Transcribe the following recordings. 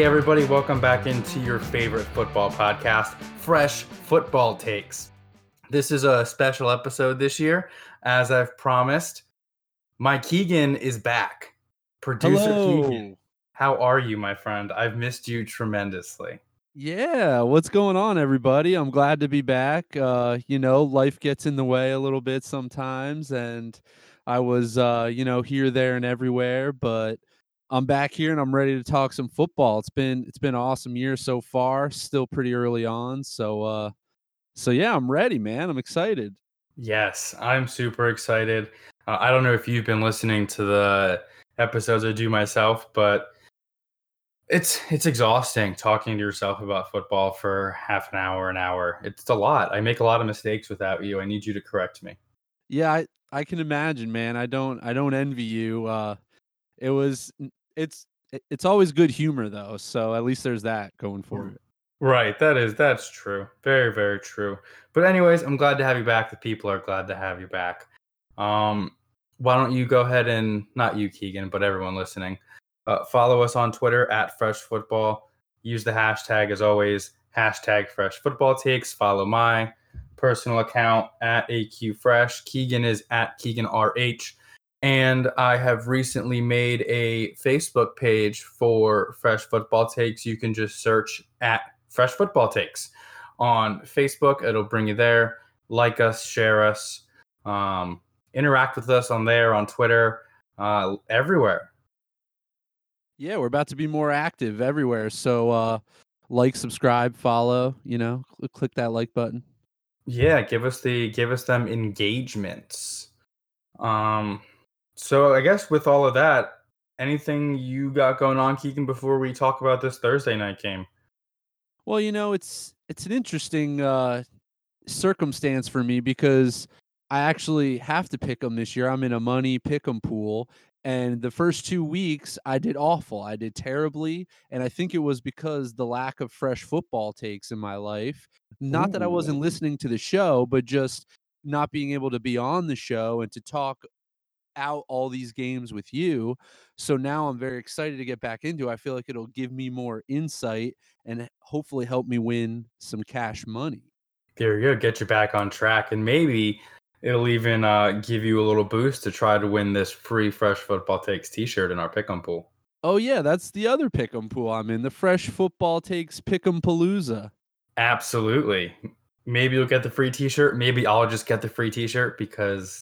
Hey, everybody, welcome back into your favorite football podcast, Fresh Football Takes. This is a special episode this year. As I've promised, my Keegan is back. Producer Hello. Keegan. How are you, my friend? I've missed you tremendously. Yeah, what's going on, everybody? I'm glad to be back. Uh, you know, life gets in the way a little bit sometimes, and I was, uh, you know, here, there, and everywhere, but I'm back here and I'm ready to talk some football. It's been it's been an awesome year so far. Still pretty early on, so uh, so yeah, I'm ready, man. I'm excited. Yes, I'm super excited. Uh, I don't know if you've been listening to the episodes I do myself, but it's it's exhausting talking to yourself about football for half an hour, an hour. It's a lot. I make a lot of mistakes without you. I need you to correct me. Yeah, I I can imagine, man. I don't I don't envy you. Uh, it was it's it's always good humor though, so at least there's that going for it. Right, that is that's true. Very very true. But anyways, I'm glad to have you back. The people are glad to have you back. Um why don't you go ahead and not you Keegan, but everyone listening. Uh, follow us on Twitter at Fresh Football. Use the hashtag as always, hashtag Fresh Football Takes. Follow my personal account at AQ Fresh. Keegan is at Keegan RH. And I have recently made a Facebook page for Fresh Football Takes. You can just search at Fresh Football Takes on Facebook. It'll bring you there. Like us, share us, um, interact with us on there, on Twitter, uh, everywhere. Yeah, we're about to be more active everywhere. So uh like, subscribe, follow, you know, click that like button. Yeah, give us the give us them engagements. Um, so I guess with all of that, anything you got going on, Keegan, before we talk about this Thursday night game? Well, you know, it's it's an interesting uh circumstance for me because I actually have to pick them this year. I'm in a money pick 'em pool and the first 2 weeks I did awful. I did terribly and I think it was because the lack of fresh football takes in my life. Not that I wasn't listening to the show, but just not being able to be on the show and to talk out all these games with you. So now I'm very excited to get back into. it. I feel like it'll give me more insight and hopefully help me win some cash money. There you go. Get you back on track, and maybe it'll even uh, give you a little boost to try to win this free Fresh Football Takes T-shirt in our pick'em pool. Oh yeah, that's the other pick'em pool I'm in. The fresh football takes pick'em palooza. Absolutely. Maybe you'll get the free T-shirt. Maybe I'll just get the free T-shirt because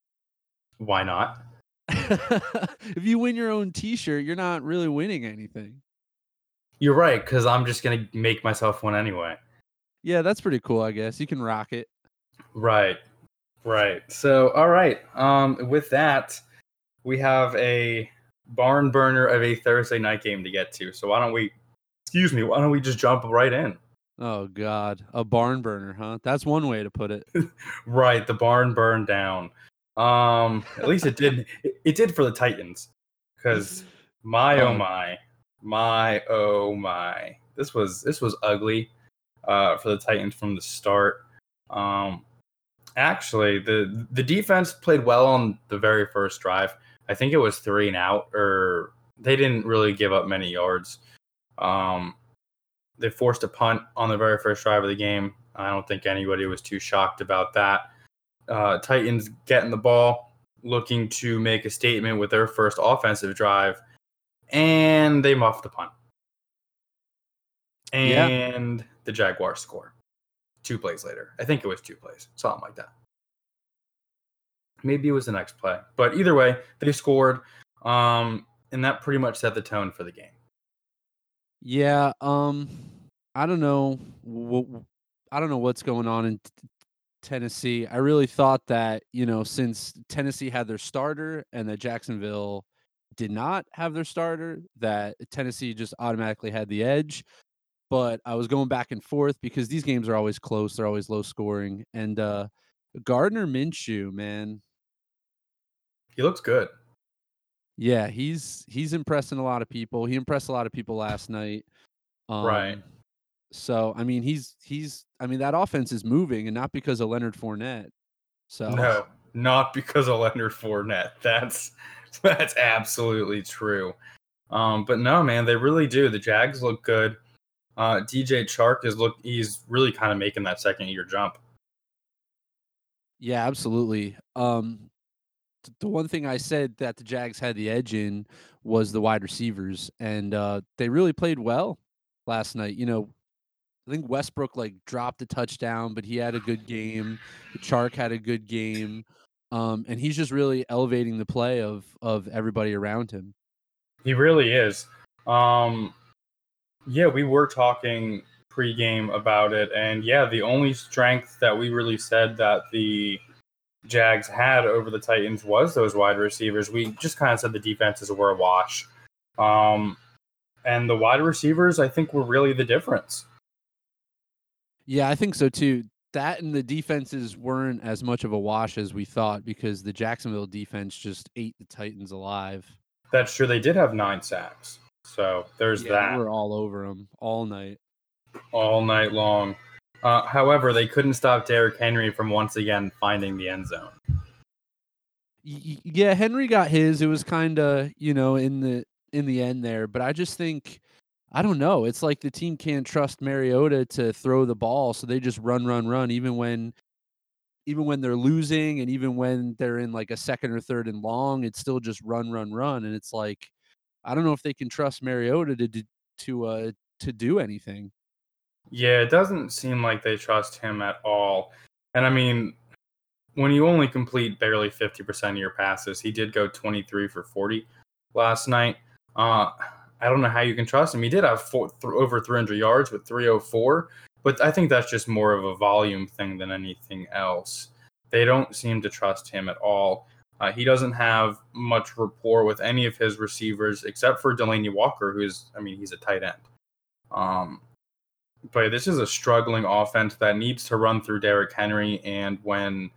why not? if you win your own T-shirt, you're not really winning anything. You're right, because I'm just gonna make myself one anyway. Yeah, that's pretty cool. I guess you can rock it. Right. Right. So, all right. Um, with that, we have a barn burner of a Thursday night game to get to. So why don't we? Excuse me. Why don't we just jump right in? Oh God, a barn burner, huh? That's one way to put it. Right. The barn burned down. Um, at least it did. It, it did for the Titans, because my oh Oh. my, my oh my, this was this was ugly. Uh, for the Titans from the start. Um, actually, the the defense played well on the very first drive. I think it was three and out, or they didn't really give up many yards. Um, they forced a punt on the very first drive of the game. I don't think anybody was too shocked about that. Uh, Titans getting the ball, looking to make a statement with their first offensive drive, and they muffed the punt. Yeah. And the Jaguars score two plays later. I think it was two plays, something like that. Maybe it was the next play, but either way, they scored, um, and that pretty much set the tone for the game. Yeah, um, I don't know. I don't know what's going on in Tennessee. I really thought that you know, since Tennessee had their starter and that Jacksonville did not have their starter, that Tennessee just automatically had the edge. But I was going back and forth because these games are always close. They're always low scoring. And uh, Gardner Minshew, man, He looks good. yeah, he's he's impressing a lot of people. He impressed a lot of people last night. Um, Right. So I mean, he's he's I mean that offense is moving, and not because of Leonard Fournette. So No, not because of Leonard Fournette. That's that's absolutely true. Um, but no, man, they really do. The Jags look good. Uh, DJ Chark is look he's really kind of making that second year jump. Yeah, absolutely. Um, the one thing I said that the Jags had the edge in was the wide receivers, and uh, they really played well last night. You know, I think Westbrook like dropped a touchdown, but he had a good game. Chark had a good game, um, and he's just really elevating the play of of everybody around him. He really is. Um, yeah, we were talking pregame about it, and yeah, the only strength that we really said that the Jags had over the Titans was those wide receivers. We just kind of said the defenses were a wash. Um, and the wide receivers, I think, were really the difference. Yeah, I think so too. That and the defenses weren't as much of a wash as we thought because the Jacksonville defense just ate the Titans alive. That's true. They did have nine sacks. So there's yeah, that. We're all over them all night. All night long. Uh, however, they couldn't stop Derrick Henry from once again finding the end zone. Yeah, Henry got his. It was kind of you know in the in the end there, but I just think I don't know. It's like the team can't trust Mariota to throw the ball, so they just run, run, run, even when even when they're losing and even when they're in like a second or third and long, it's still just run, run, run. And it's like I don't know if they can trust Mariota to to uh to do anything. Yeah, it doesn't seem like they trust him at all. And I mean, when you only complete barely 50% of your passes, he did go 23 for 40 last night. Uh, I don't know how you can trust him. He did have four, th- over 300 yards with 304, but I think that's just more of a volume thing than anything else. They don't seem to trust him at all. Uh, he doesn't have much rapport with any of his receivers except for Delanie Walker, who's, I mean, he's a tight end. Um, but this is a struggling offense that needs to run through Derrick Henry. And when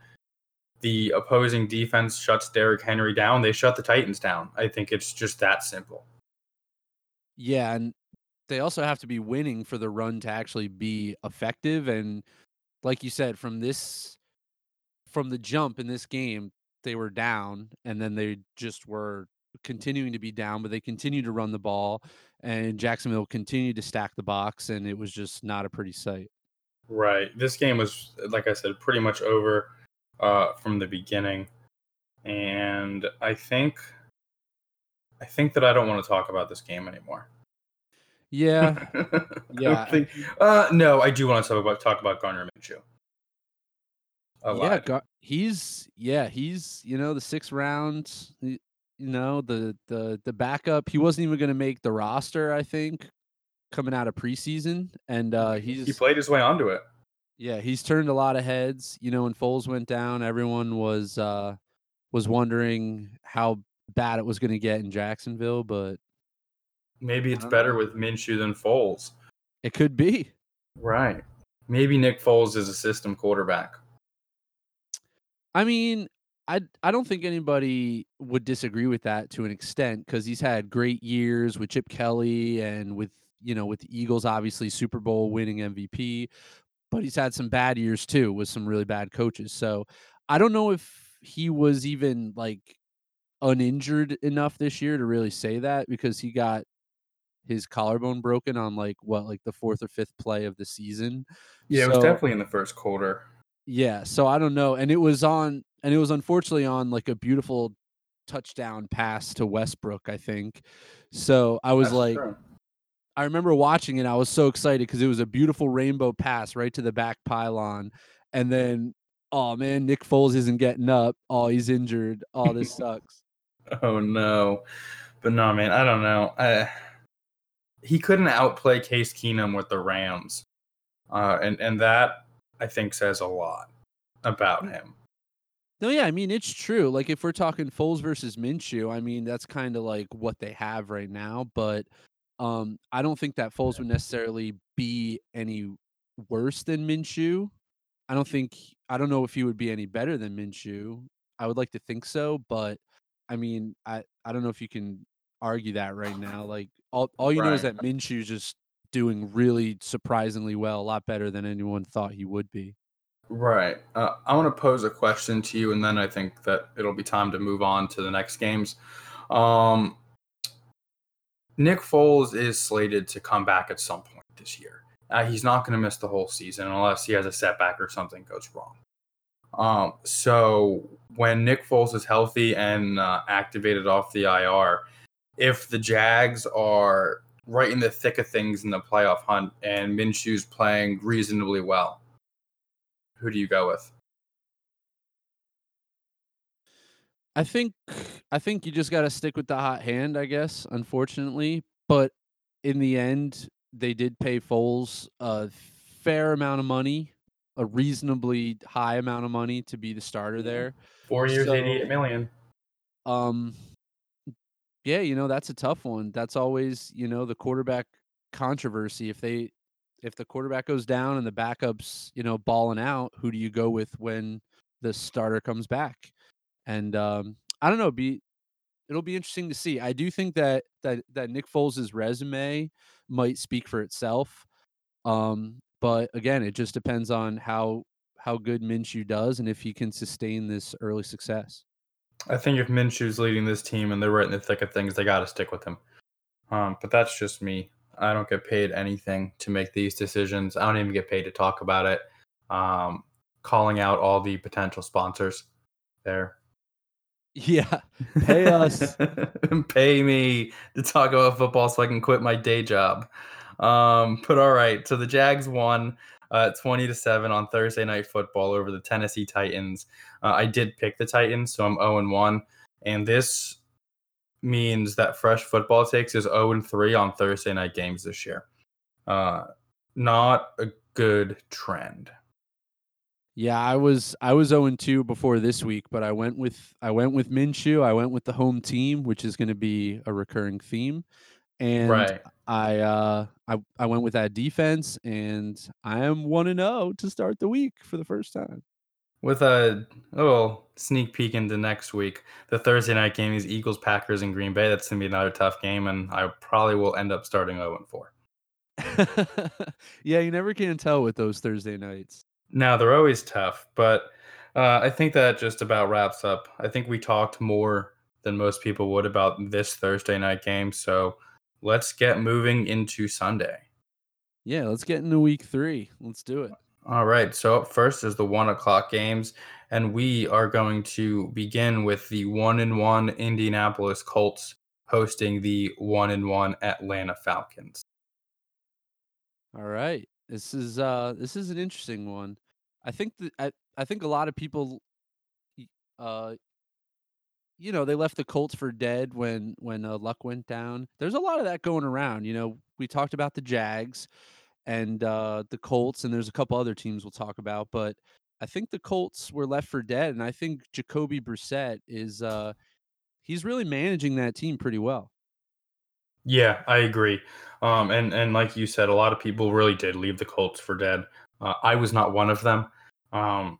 the opposing defense shuts Derrick Henry down, they shut the Titans down. I think it's just that simple. Yeah, and they also have to be winning for the run to actually be effective. And like you said, from this from the jump in this game, they were down and then they just were continuing to be down, but they continued to run the ball and Jacksonville continued to stack the box and it was just not a pretty sight. Right. This game was like I said pretty much over uh, from the beginning. And I think I think that I don't want to talk about this game anymore. Yeah. yeah. Think, uh, no, I do want to talk about talk about Gardner Minshew. Yeah, Gar- he's yeah, he's you know the sixth round, you know the the the backup. He wasn't even going to make the roster, I think, coming out of preseason, and uh he's he played his way onto it. Yeah, he's turned a lot of heads. You know, when Foles went down, everyone was uh was wondering how bad it was going to get in Jacksonville, but maybe it's better know. with Minshew than Foles. It could be. Right. Maybe Nick Foles is a system quarterback. I mean, I I don't think anybody would disagree with that to an extent because he's had great years with Chip Kelly and with you know with the Eagles, obviously Super Bowl winning MVP, but he's had some bad years too with some really bad coaches. So I don't know if he was even like uninjured enough this year to really say that because he got his collarbone broken on like what like the fourth or fifth play of the season. Yeah, so, it was definitely in the first quarter. Yeah, so I don't know, and it was on, and it was unfortunately on like a beautiful touchdown pass to Westbrook, I think. So I was That's like, true. I remember watching it. I was so excited because it was a beautiful rainbow pass right to the back pylon, and then oh man, Nick Foles isn't getting up. Oh, he's injured. Oh, this sucks. oh no, but no, man, I don't know. I, he couldn't outplay Case Keenum with the Rams, uh, and and that I think says a lot about him. No, yeah, I mean it's true. Like if we're talking Foles versus Minshew, I mean that's kind of like what they have right now. But um, I don't think that Foles would necessarily be any worse than Minshew. I don't think I don't know if he would be any better than Minshew. I would like to think so, but I mean, I I don't know if you can argue that right now. Like all all you right. know is that Minshew's just doing really surprisingly well, a lot better than anyone thought he would be. Right. Uh, I want to pose a question to you, and then I think that it'll be time to move on to the next games. Um, Nick Foles is slated to come back at some point this year. Uh, he's not going to miss the whole season unless he has a setback or something goes wrong. Um, so when Nick Foles is healthy and uh, activated off the IR, if the Jags are right in the thick of things in the playoff hunt and Minshew's playing reasonably well, who do you go with? I think I think you just got to stick with the hot hand, I guess, unfortunately, but in the end they did pay Foles a fair amount of money, a reasonably high amount of money to be the starter there. 4 years, so, 88 million. Um yeah, you know, that's a tough one. That's always, you know, the quarterback controversy. If they if the quarterback goes down and the backups, you know, balling out, who do you go with when the starter comes back? And um, I don't know, be it'll be interesting to see. I do think that that that Nick Foles' resume might speak for itself. Um, but again, it just depends on how how good Minshew does and if he can sustain this early success. I think if Minshew's leading this team and they're right in the thick of things, they got to stick with him. Um, but that's just me. I don't get paid anything to make these decisions. I don't even get paid to talk about it. Um, calling out all the potential sponsors there. Yeah, pay us. pay me to talk about football so I can quit my day job. Um, but all right, so the Jags won uh, 20 to 7 on Thursday night football over the Tennessee Titans. Uh, I did pick the Titans, so I'm 0 and 1. And this means that Fresh Football Takes is 0 and 3 on Thursday night games this year. Uh, not a good trend. Yeah, I was I was 0 2 before this week, but I went with I went with Minshew. I went with the home team, which is going to be a recurring theme. And right. I uh I, I went with that defense and I am 1 and 0 to start the week for the first time. With a little sneak peek into next week, the Thursday night game is Eagles Packers in Green Bay. That's going to be another tough game and I probably will end up starting 0 and 4. yeah, you never can tell with those Thursday nights. No, they're always tough, but uh, I think that just about wraps up. I think we talked more than most people would about this Thursday night game. So let's get moving into Sunday. Yeah, let's get into week three. Let's do it. All right. So up first is the one o'clock games, and we are going to begin with the one and one Indianapolis Colts hosting the one and one Atlanta Falcons. All right. This is uh this is an interesting one. I think that I, I think a lot of people uh you know, they left the Colts for dead when when uh, Luck went down. There's a lot of that going around, you know. We talked about the Jags and uh the Colts and there's a couple other teams we'll talk about, but I think the Colts were left for dead and I think Jacoby Brissett is uh he's really managing that team pretty well. Yeah, I agree. Um, and and like you said, a lot of people really did leave the Colts for dead. Uh, I was not one of them. Um,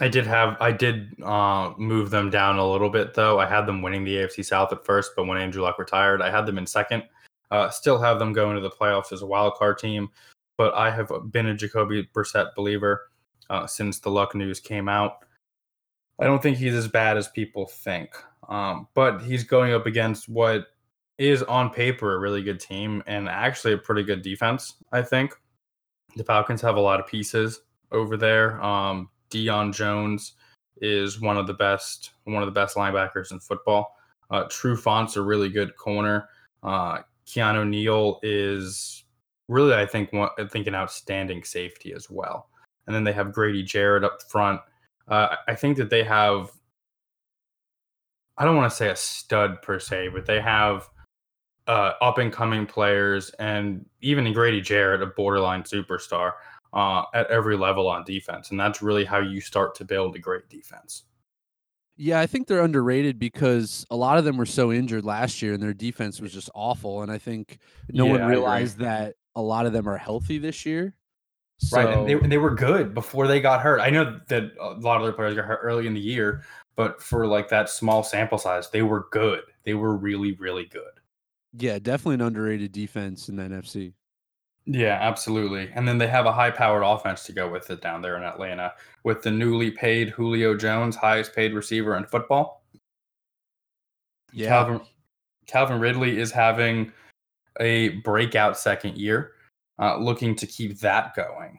I did have I did uh, move them down a little bit though. I had them winning the AFC South at first, but when Andrew Luck retired, I had them in second. Uh, still have them going to the playoffs as a wild card team, but I have been a Jacoby Brissett believer uh, since the Luck news came out. I don't think he's as bad as people think, um, but he's going up against what is on paper a really good team and actually a pretty good defense. I think the Falcons have a lot of pieces over there. Um, Deion Jones is one of the best, one of the best linebackers in football. Uh, Trufant's a really good corner. Uh, Keanu Neal is really, I think, one, I think an outstanding safety as well. And then they have Grady Jarrett up front. Uh, I think that they have. I don't want to say a stud per se, but they have uh, up and coming players, and even in Grady Jarrett, a borderline superstar uh, at every level on defense. And that's really how you start to build a great defense. Yeah, I think they're underrated because a lot of them were so injured last year and their defense was just awful. And I think no yeah, one realized that a lot of them are healthy this year. So, right. And they, they were good before they got hurt. I know that a lot of their players got hurt early in the year, but for like that small sample size, they were good. They were really, really good. Yeah, definitely an underrated defense in the NFC. Yeah, absolutely. And then they have a high powered offense to go with it down there in Atlanta with the newly paid Julio Jones, highest paid receiver in football. Yeah. Calvin, Calvin Ridley is having a breakout second year, uh, looking to keep that going.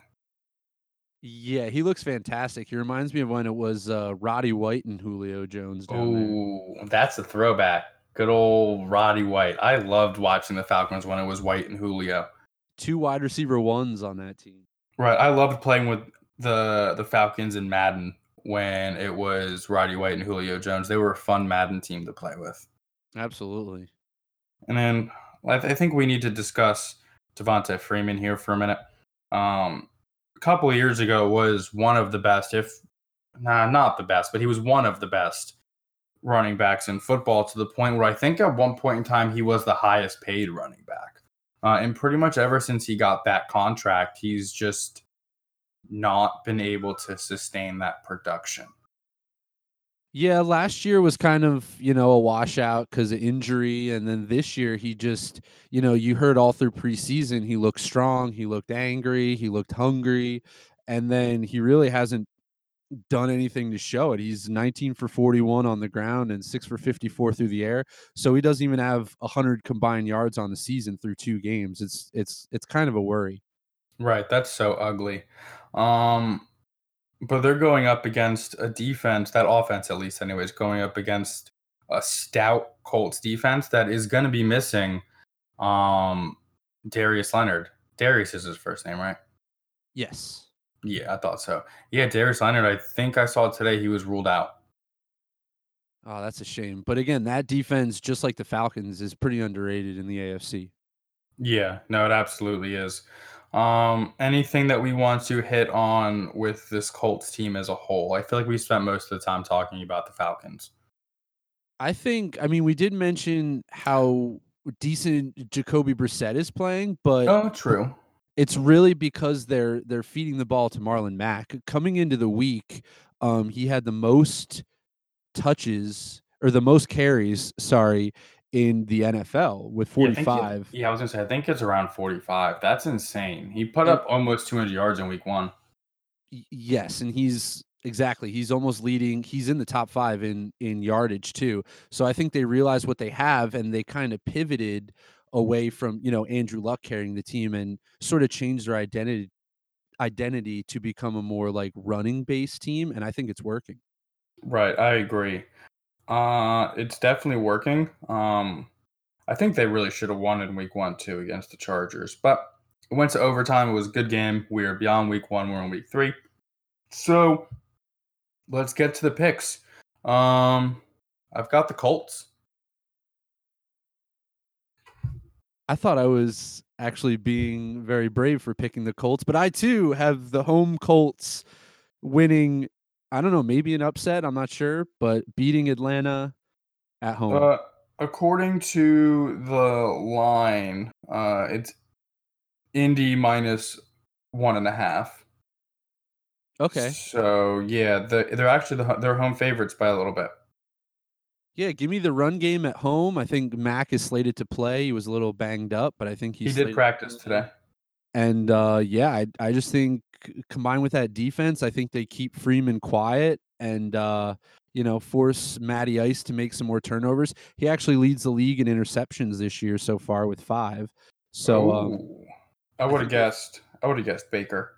Yeah, he looks fantastic. He reminds me of when it was uh, Roddy White and Julio Jones. Oh, that's a throwback. Good old Roddy White. I loved watching the Falcons when it was White and Julio. Two wide receiver ones on that team. Right. I loved playing with the the Falcons in Madden when it was Roddy White and Julio Jones. They were a fun Madden team to play with. Absolutely. And then I, th- I think we need to discuss Devonta Freeman here for a minute. Um, a couple of years ago was one of the best, if nah, not the best, but he was one of the best running backs in football to the point where I think at one point in time he was the highest paid running back. Uh, and pretty much ever since he got that contract, he's just not been able to sustain that production. Yeah, last year was kind of, you know, a washout because of injury. And then this year, he just, you know, you heard all through preseason, he looked strong, he looked angry, he looked hungry. And then he really hasn't done anything to show it. He's 19 for 41 on the ground and 6 for 54 through the air. So he doesn't even have 100 combined yards on the season through two games. It's it's it's kind of a worry. Right, that's so ugly. Um but they're going up against a defense, that offense at least anyways, going up against a stout Colts defense that is going to be missing um Darius Leonard. Darius is his first name, right? Yes. Yeah, I thought so. Yeah, Darius Leonard, I think I saw today he was ruled out. Oh, that's a shame. But again, that defense, just like the Falcons, is pretty underrated in the AFC. Yeah, no, it absolutely is. Um, anything that we want to hit on with this Colts team as a whole? I feel like we spent most of the time talking about the Falcons. I think, I mean, we did mention how decent Jacoby Brissett is playing, but Oh, true. It's really because they're they're feeding the ball to Marlon Mack. Coming into the week, um, he had the most touches or the most carries, sorry, in the NFL with Yeah, I think 45. yeah, I was gonna say I think it's around 45. That's insane. He put up almost 200 yards in week one. yes, and he's exactly he's almost leading. He's in the top five in in yardage too. So I think they realized what they have and they kind of pivoted away from you know Andrew Luck carrying the team and sort of change their identity identity to become a more like running based team. And I think it's working. Right, I agree. Uh, it's definitely working. Um, I think they really should have won in week one too against the Chargers, but it went to overtime. It was a good game. We are beyond week one. We're in week three. So let's get to the picks. Um, I've got the Colts. I thought I was actually being very brave for picking the Colts, but I too have the home Colts winning. I don't know, maybe an upset. I'm not sure, but beating Atlanta at home. Uh, according to the line, uh, it's Indy minus one and a half. okay. So yeah, the, they're actually the, they're home favorites by a little bit. Yeah, give me the run game at home. I think Mack is slated to play. He was a little banged up, but I think he's He did practice play. today. And uh, yeah, I I just think combined with that defense, I think they keep Freeman quiet and uh, you know force Matty Ice to make some more turnovers. He actually leads the league in interceptions this year so far with five. So um, I would have guessed. I would have guessed Baker.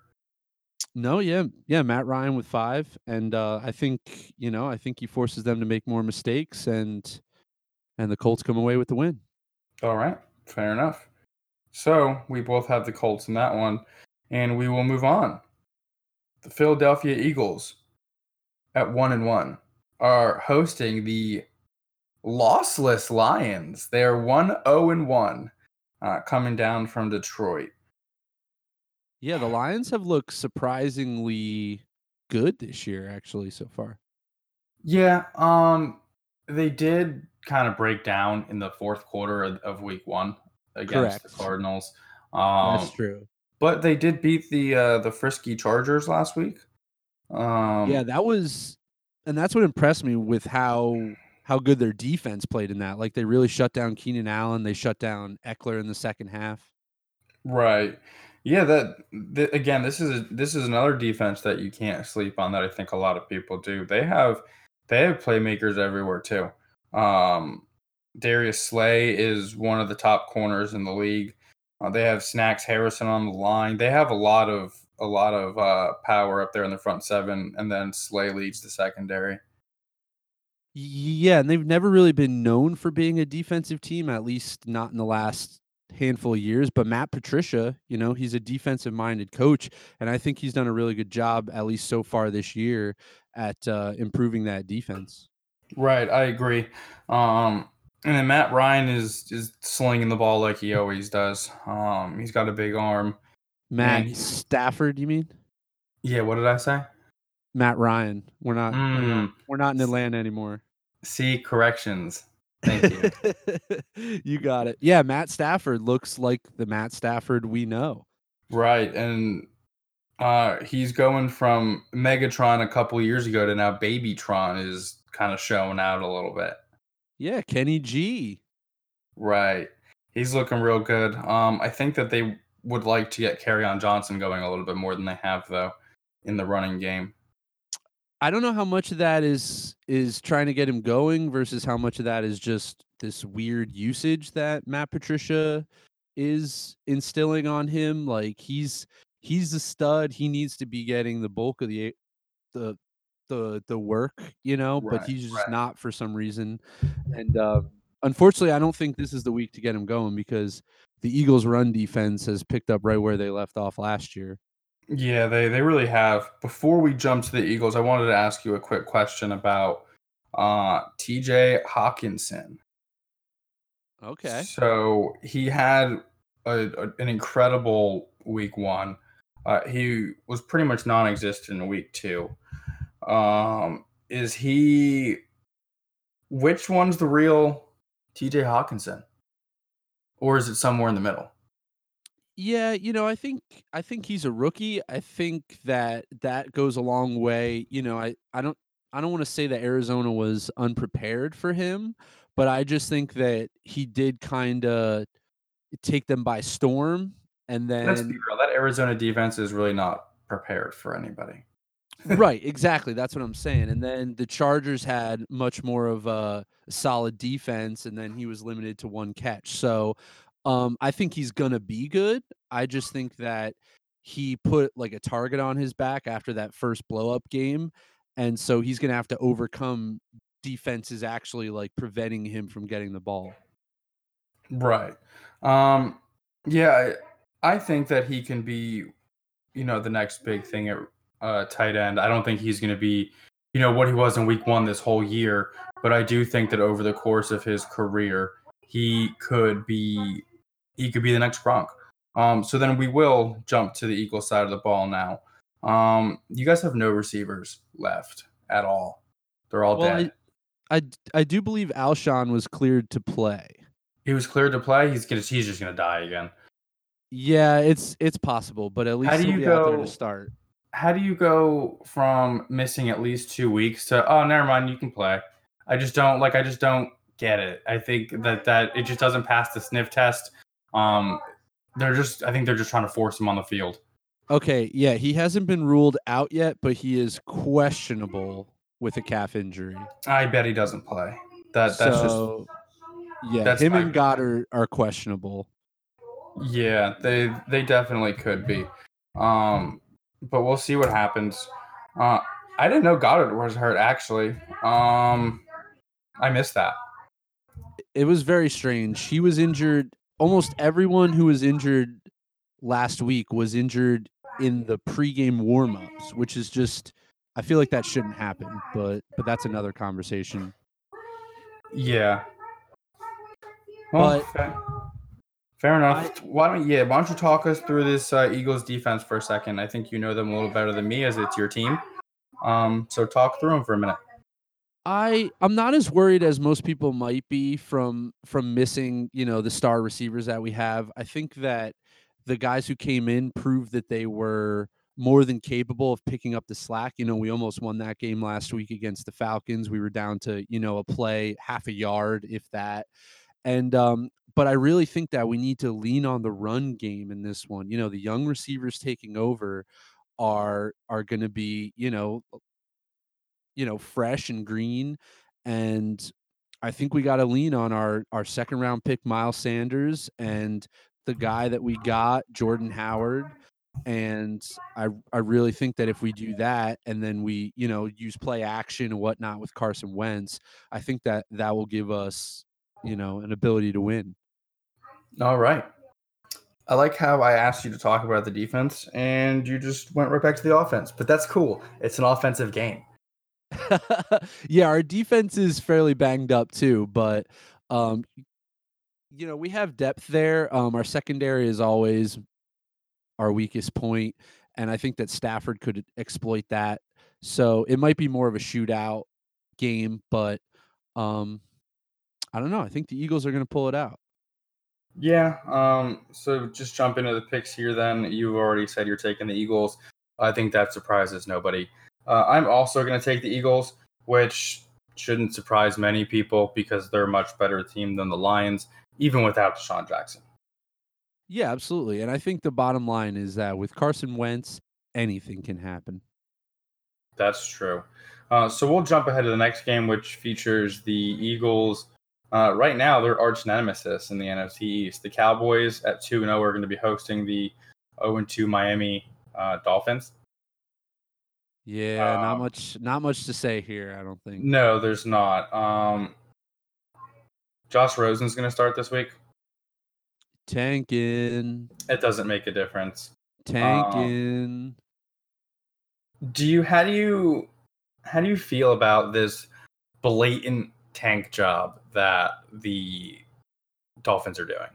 No, yeah, yeah, Matt Ryan with five, and uh, I think you know I think he forces them to make more mistakes, and and the Colts come away with the win. All right, fair enough. So we both have the Colts in that one, and we will move on. The Philadelphia Eagles, at one and one, are hosting the lossless Lions. They are one zero and one, uh, coming down from Detroit. Yeah, the Lions have looked surprisingly good this year, actually, so far. Yeah, um, they did kind of break down in the fourth quarter of, of Week One against Correct. the Cardinals. Um, That's true. but they did beat the uh, the frisky Chargers last week. Um, yeah, that was, and that's what impressed me with how how good their defense played in that. Like they really shut down Keenan Allen. They shut down Ekeler in the second half. right. Yeah, that th- again, this is a, this is another defense that you can't sleep on. That I think a lot of people do. They have they have playmakers everywhere too. Um, Darius Slay is one of the top corners in the league. Uh, they have Snacks Harrison on the line. They have a lot of a lot of uh, power up there in the front seven, and then Slay leads the secondary. Yeah, and they've never really been known for being a defensive team, at least not in the last handful of years. But Matt Patricia, you know, he's a defensive minded coach, and I think he's done a really good job, at least so far this year, at uh, improving that defense. Right, I agree. Um, and then Matt Ryan is is slinging the ball like he always does. Um, he's got a big arm. Matt Stafford, you mean? Yeah, what did I say? Matt Ryan. We're not, mm. we're not we're not in Atlanta anymore. See corrections. Thank you. you got it. Yeah, Matt Stafford looks like the Matt Stafford we know. Right, and uh, he's going from Megatron a couple years ago to now Babytron is kind of showing out a little bit. Yeah, Kenny G. Right. He's looking real good. Um, I think that they would like to get Kerryon Johnson going a little bit more than they have though in the running game. I don't know how much of that is is trying to get him going versus how much of that is just this weird usage that Matt Patricia is instilling on him. Like he's he's a stud. He needs to be getting the bulk of the the the the work, you know, right, but he's just right. not for some reason. And uh, unfortunately, I don't think this is the week to get him going because the Eagles' run defense has picked up right where they left off last year. Yeah, they they really have. Before we jump to the Eagles, I wanted to ask you a quick question about uh, T.J. Hockenson. Okay. So he had a, a, an incredible week one. Uh, he was pretty much non-existent in week two. Um, is he? Which one's the real T.J. Hockenson, or is it somewhere in the middle? Yeah, you know, I think I think he's a rookie. I think that that goes a long way. You know, I I don't I don't want to say that Arizona was unprepared for him, but I just think that he did kind of take them by storm and then Let's be real. That Arizona defense is really not prepared for anybody right, exactly. That's what I'm saying. And then the Chargers had much more of a solid defense, and then he was limited to one catch. So um, I think he's gonna be good. I just think that he put like a target on his back after that first blow up game, and so he's gonna have to overcome defenses actually like preventing him from getting the ball. Right. Um, yeah, I, I think that he can be, you know, the next big thing at uh, tight end. I don't think he's going to be, you know, what he was in week one this whole year. But I do think that over the course of his career, he could be, he could be the next Gronk. Um, so then we will jump to the Eagles side of the ball now. Um, you guys have no receivers left at all. They're all well, dead. I, I, I do believe Alshon was cleared to play. He was cleared to play. He's gonna he's just gonna die again. Yeah, it's it's possible, but at least How do you go, out there to start how do you go from missing at least two weeks to oh never mind you can play i just don't like i just don't get it i think that that it just doesn't pass the sniff test um they're just i think they're just trying to force him on the field okay yeah he hasn't been ruled out yet but he is questionable with a calf injury i bet he doesn't play that that's so, just yeah that's him and Goedert are questionable yeah they they definitely could be um but we'll see what happens. Uh, I didn't know Goedert was hurt actually. Um, I missed that. It was very strange. He was injured. Almost everyone who was injured last week was injured in the pregame warmups, which is just. I feel like that shouldn't happen, but but that's another conversation. Yeah. Well, but okay. Fair enough. I, why don't yeah? Why don't you talk us through this uh, Eagles defense for a second? I think you know them a little better than me, as it's your team. Um, so talk through them for a minute. I I'm not as worried as most people might be from from missing you know the star receivers that we have. I think that the guys who came in proved that they were more than capable of picking up the slack. You know, we almost won that game last week against the Falcons. We were down to you know a play, half a yard, if that. And um, but I really think that we need to lean on the run game in this one. You know, the young receivers taking over are are going to be, you know, you know, fresh and green and I think we got to lean on our our second round pick Miles Sanders and the guy that we got Jordan Howard and I I really think that if we do that and then we you know use play action and whatnot with Carson Wentz, I think that that will give us you know an ability to win. All right. I like how I asked you to talk about the defense and you just went right back to the offense, but that's cool. It's an offensive game. yeah, our defense is fairly banged up too, but um you know, we have depth there. Um our secondary is always our weakest point, and I think that Stafford could exploit that. So it might be more of a shootout game, but um, I don't know. I think the Eagles are going to pull it out. Yeah. Um, so just jump into the picks here. Then you've already said you're taking the Eagles. I think that surprises nobody. Uh, I'm also going to take the Eagles, which shouldn't surprise many people because they're a much better team than the Lions, even without DeSean Jackson. Yeah, absolutely. And I think the bottom line is that with Carson Wentz, anything can happen. That's true. Uh, so we'll jump ahead to the next game, which features the Eagles. Uh, right now, they're arch nemesis in the NFC East. The Cowboys at 2 0 are going to be hosting the 0 2 Miami uh, Dolphins. Yeah, um, not much not much to say here, I don't think. No, there's not. Um, Josh Rosen's going to start this week. Tanking. It doesn't make a difference. Tanking. Um, do you how do you how do you feel about this blatant tank job that the Dolphins are doing?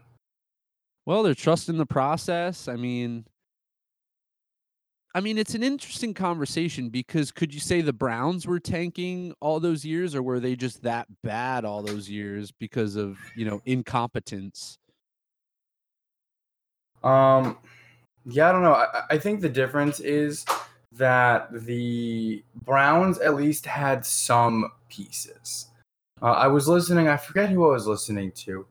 Well, they're trusting the process. I mean, I mean, it's an interesting conversation because could you say the Browns were tanking all those years, or were they just that bad all those years because of you know incompetence? Um, yeah, I don't know. I, I think the difference is that the Browns at least had some pieces. Uh, I was listening. I forget who I was listening to.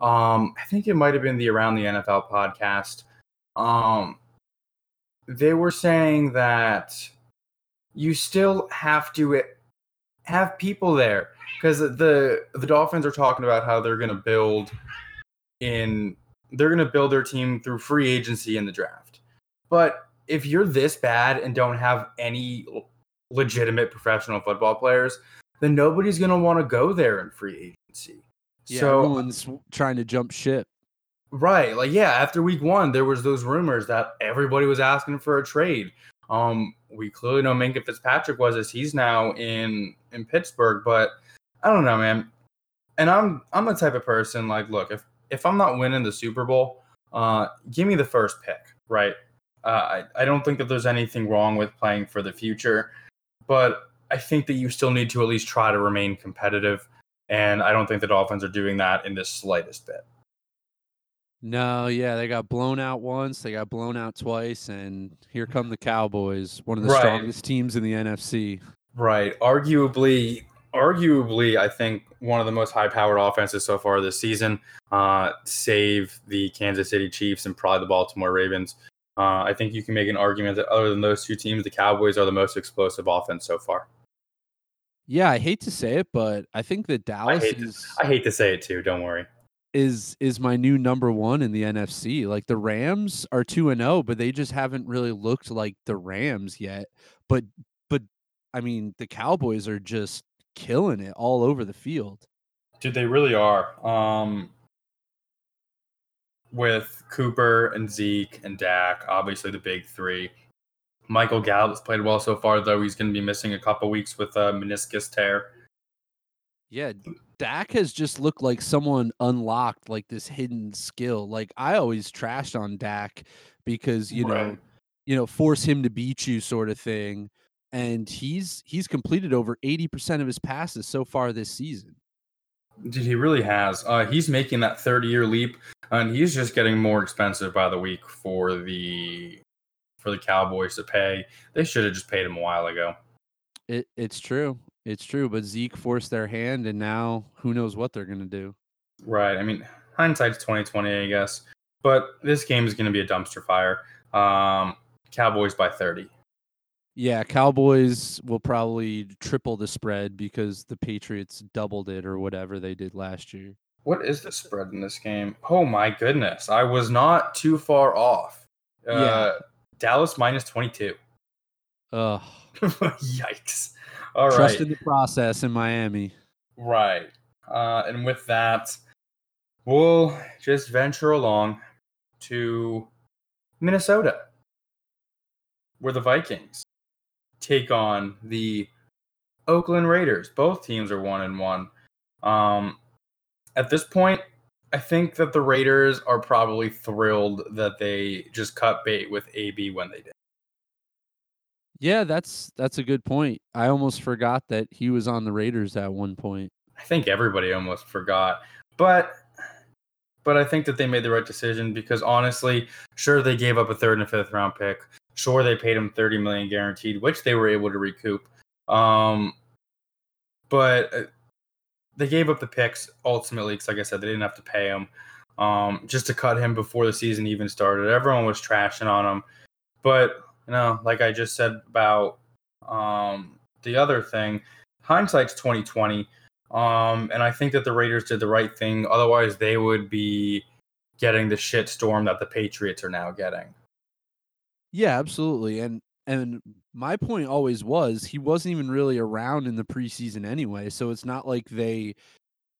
Um, I think it might have been the Around the NFL podcast. Um, they were saying that you still have to have people there because the the Dolphins are talking about how they're going to build in they're going to build their team through free agency in the draft. But if you're this bad and don't have any legitimate professional football players, then nobody's going to want to go there in free agency. Yeah, so everyone's trying to jump ship. Right. Like yeah, after week 1 there was those rumors that everybody was asking for a trade. Um we clearly know Minkah Fitzpatrick was as he's now in in Pittsburgh, but I don't know, man. And I'm I'm the type of person like look, if if I'm not winning the Super Bowl, uh, give me the first pick, right? Uh, I, I don't think that there's anything wrong with playing for the future, but I think that you still need to at least try to remain competitive. And I don't think the Dolphins are doing that in the slightest bit. No, yeah, they got blown out once, they got blown out twice, and here come the Cowboys, one of the right. strongest teams in the NFC. Right. Arguably arguably, I think one of the most high-powered offenses so far this season. Uh, save the Kansas City Chiefs and probably the Baltimore Ravens. Uh, I think you can make an argument that other than those two teams, the Cowboys are the most explosive offense so far. Yeah, I hate to say it, but I think that Dallas I is. To, I hate to say it too. Don't worry. Is is my new number one in the NFC? Like the Rams are two and zero, oh, but they just haven't really looked like the Rams yet. But but I mean, the Cowboys are just killing it all over the field. Dude, they really are. Um, with Cooper and Zeke and Dak, obviously the big three. Michael Gallup's played well so far, though he's going to be missing a couple weeks with a meniscus tear. Yeah, Dak has just looked like someone unlocked like this hidden skill. Like I always trashed on Dak because you right. know, you know, force him to beat you sort of thing and he's he's completed over 80% of his passes so far this season. Dude, he really has. Uh, he's making that 30 year leap, and he's just getting more expensive by the week for the for the Cowboys to pay. They should have just paid him a while ago. It, it's true. It's true. But Zeke forced their hand, and now who knows what they're going to do. Right. I mean, hindsight's 2020, I guess. But this game is going to be a dumpster fire. Um, Cowboys by 30. Yeah, Cowboys will probably triple the spread because the Patriots doubled it or whatever they did last year. What is the spread in this game? Oh my goodness. I was not too far off. Uh, Yeah. Dallas minus 22. Ugh. Yikes. All right. Trust in the process in Miami. Right. Uh, and with that, we'll just venture along to Minnesota, where the Vikings take on the Oakland Raiders. Both teams are one and one. Um, at this point, I think that the Raiders are probably thrilled that they just cut bait with AB when they did. Yeah, that's that's a good point. I almost forgot that he was on the Raiders at one point. I think everybody almost forgot. But but I think that they made the right decision because honestly, sure they gave up a third and a fifth round pick. Sure they paid him 30 million guaranteed, which they were able to recoup. Um but uh, they gave up the picks ultimately because like I said they didn't have to pay him um just to cut him before the season even started. Everyone was trashing on him. But you know, like I just said about um the other thing, hindsight's 2020. Um, and I think that the Raiders did the right thing. Otherwise, they would be getting the shit storm that the Patriots are now getting. Yeah, absolutely. And and my point always was he wasn't even really around in the preseason anyway. So it's not like they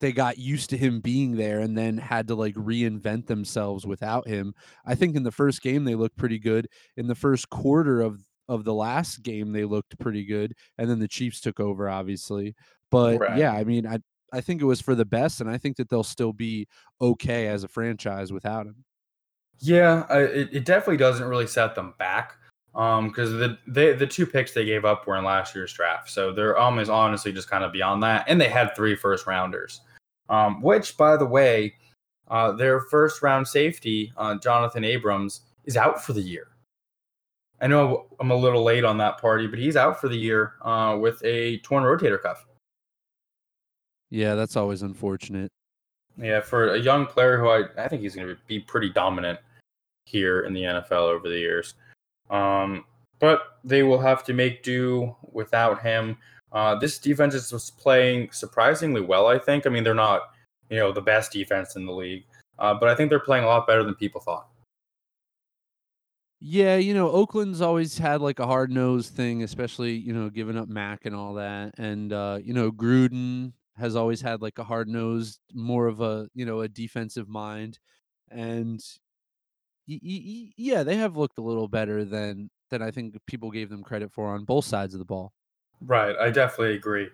they got used to him being there and then had to like reinvent themselves without him. I think in the first game they looked pretty good. In the first quarter of of the last game they looked pretty good and then the Chiefs took over obviously. But Right. yeah, I mean I I think it was for the best and I think that they'll still be okay as a franchise without him. Yeah, I, it, it definitely doesn't really set them back. Um, because the they, the two picks they gave up were in last year's draft, so they're almost honestly just kind of beyond that. And they had three first rounders, um, which by the way, uh, their first round safety, uh, Jonathan Abrams, is out for the year. I know I'm a little late on that party, but he's out for the year uh, with a torn rotator cuff. Yeah, that's always unfortunate. Yeah, for a young player who I, I think he's going to be pretty dominant here in the NFL over the years. Um, but they will have to make do without him. Uh, this defense is playing surprisingly well, I think. I mean, they're not, you know, the best defense in the league, uh, but I think they're playing a lot better than people thought. Yeah, you know, Oakland's always had like a hard nosed thing, especially, you know, giving up Mack and all that. And uh, you know, Gruden has always had like a hard nosed, more of a, you know, a defensive mind. And yeah, they have looked a little better than than I think people gave them credit for on both sides of the ball. Right, I definitely agree.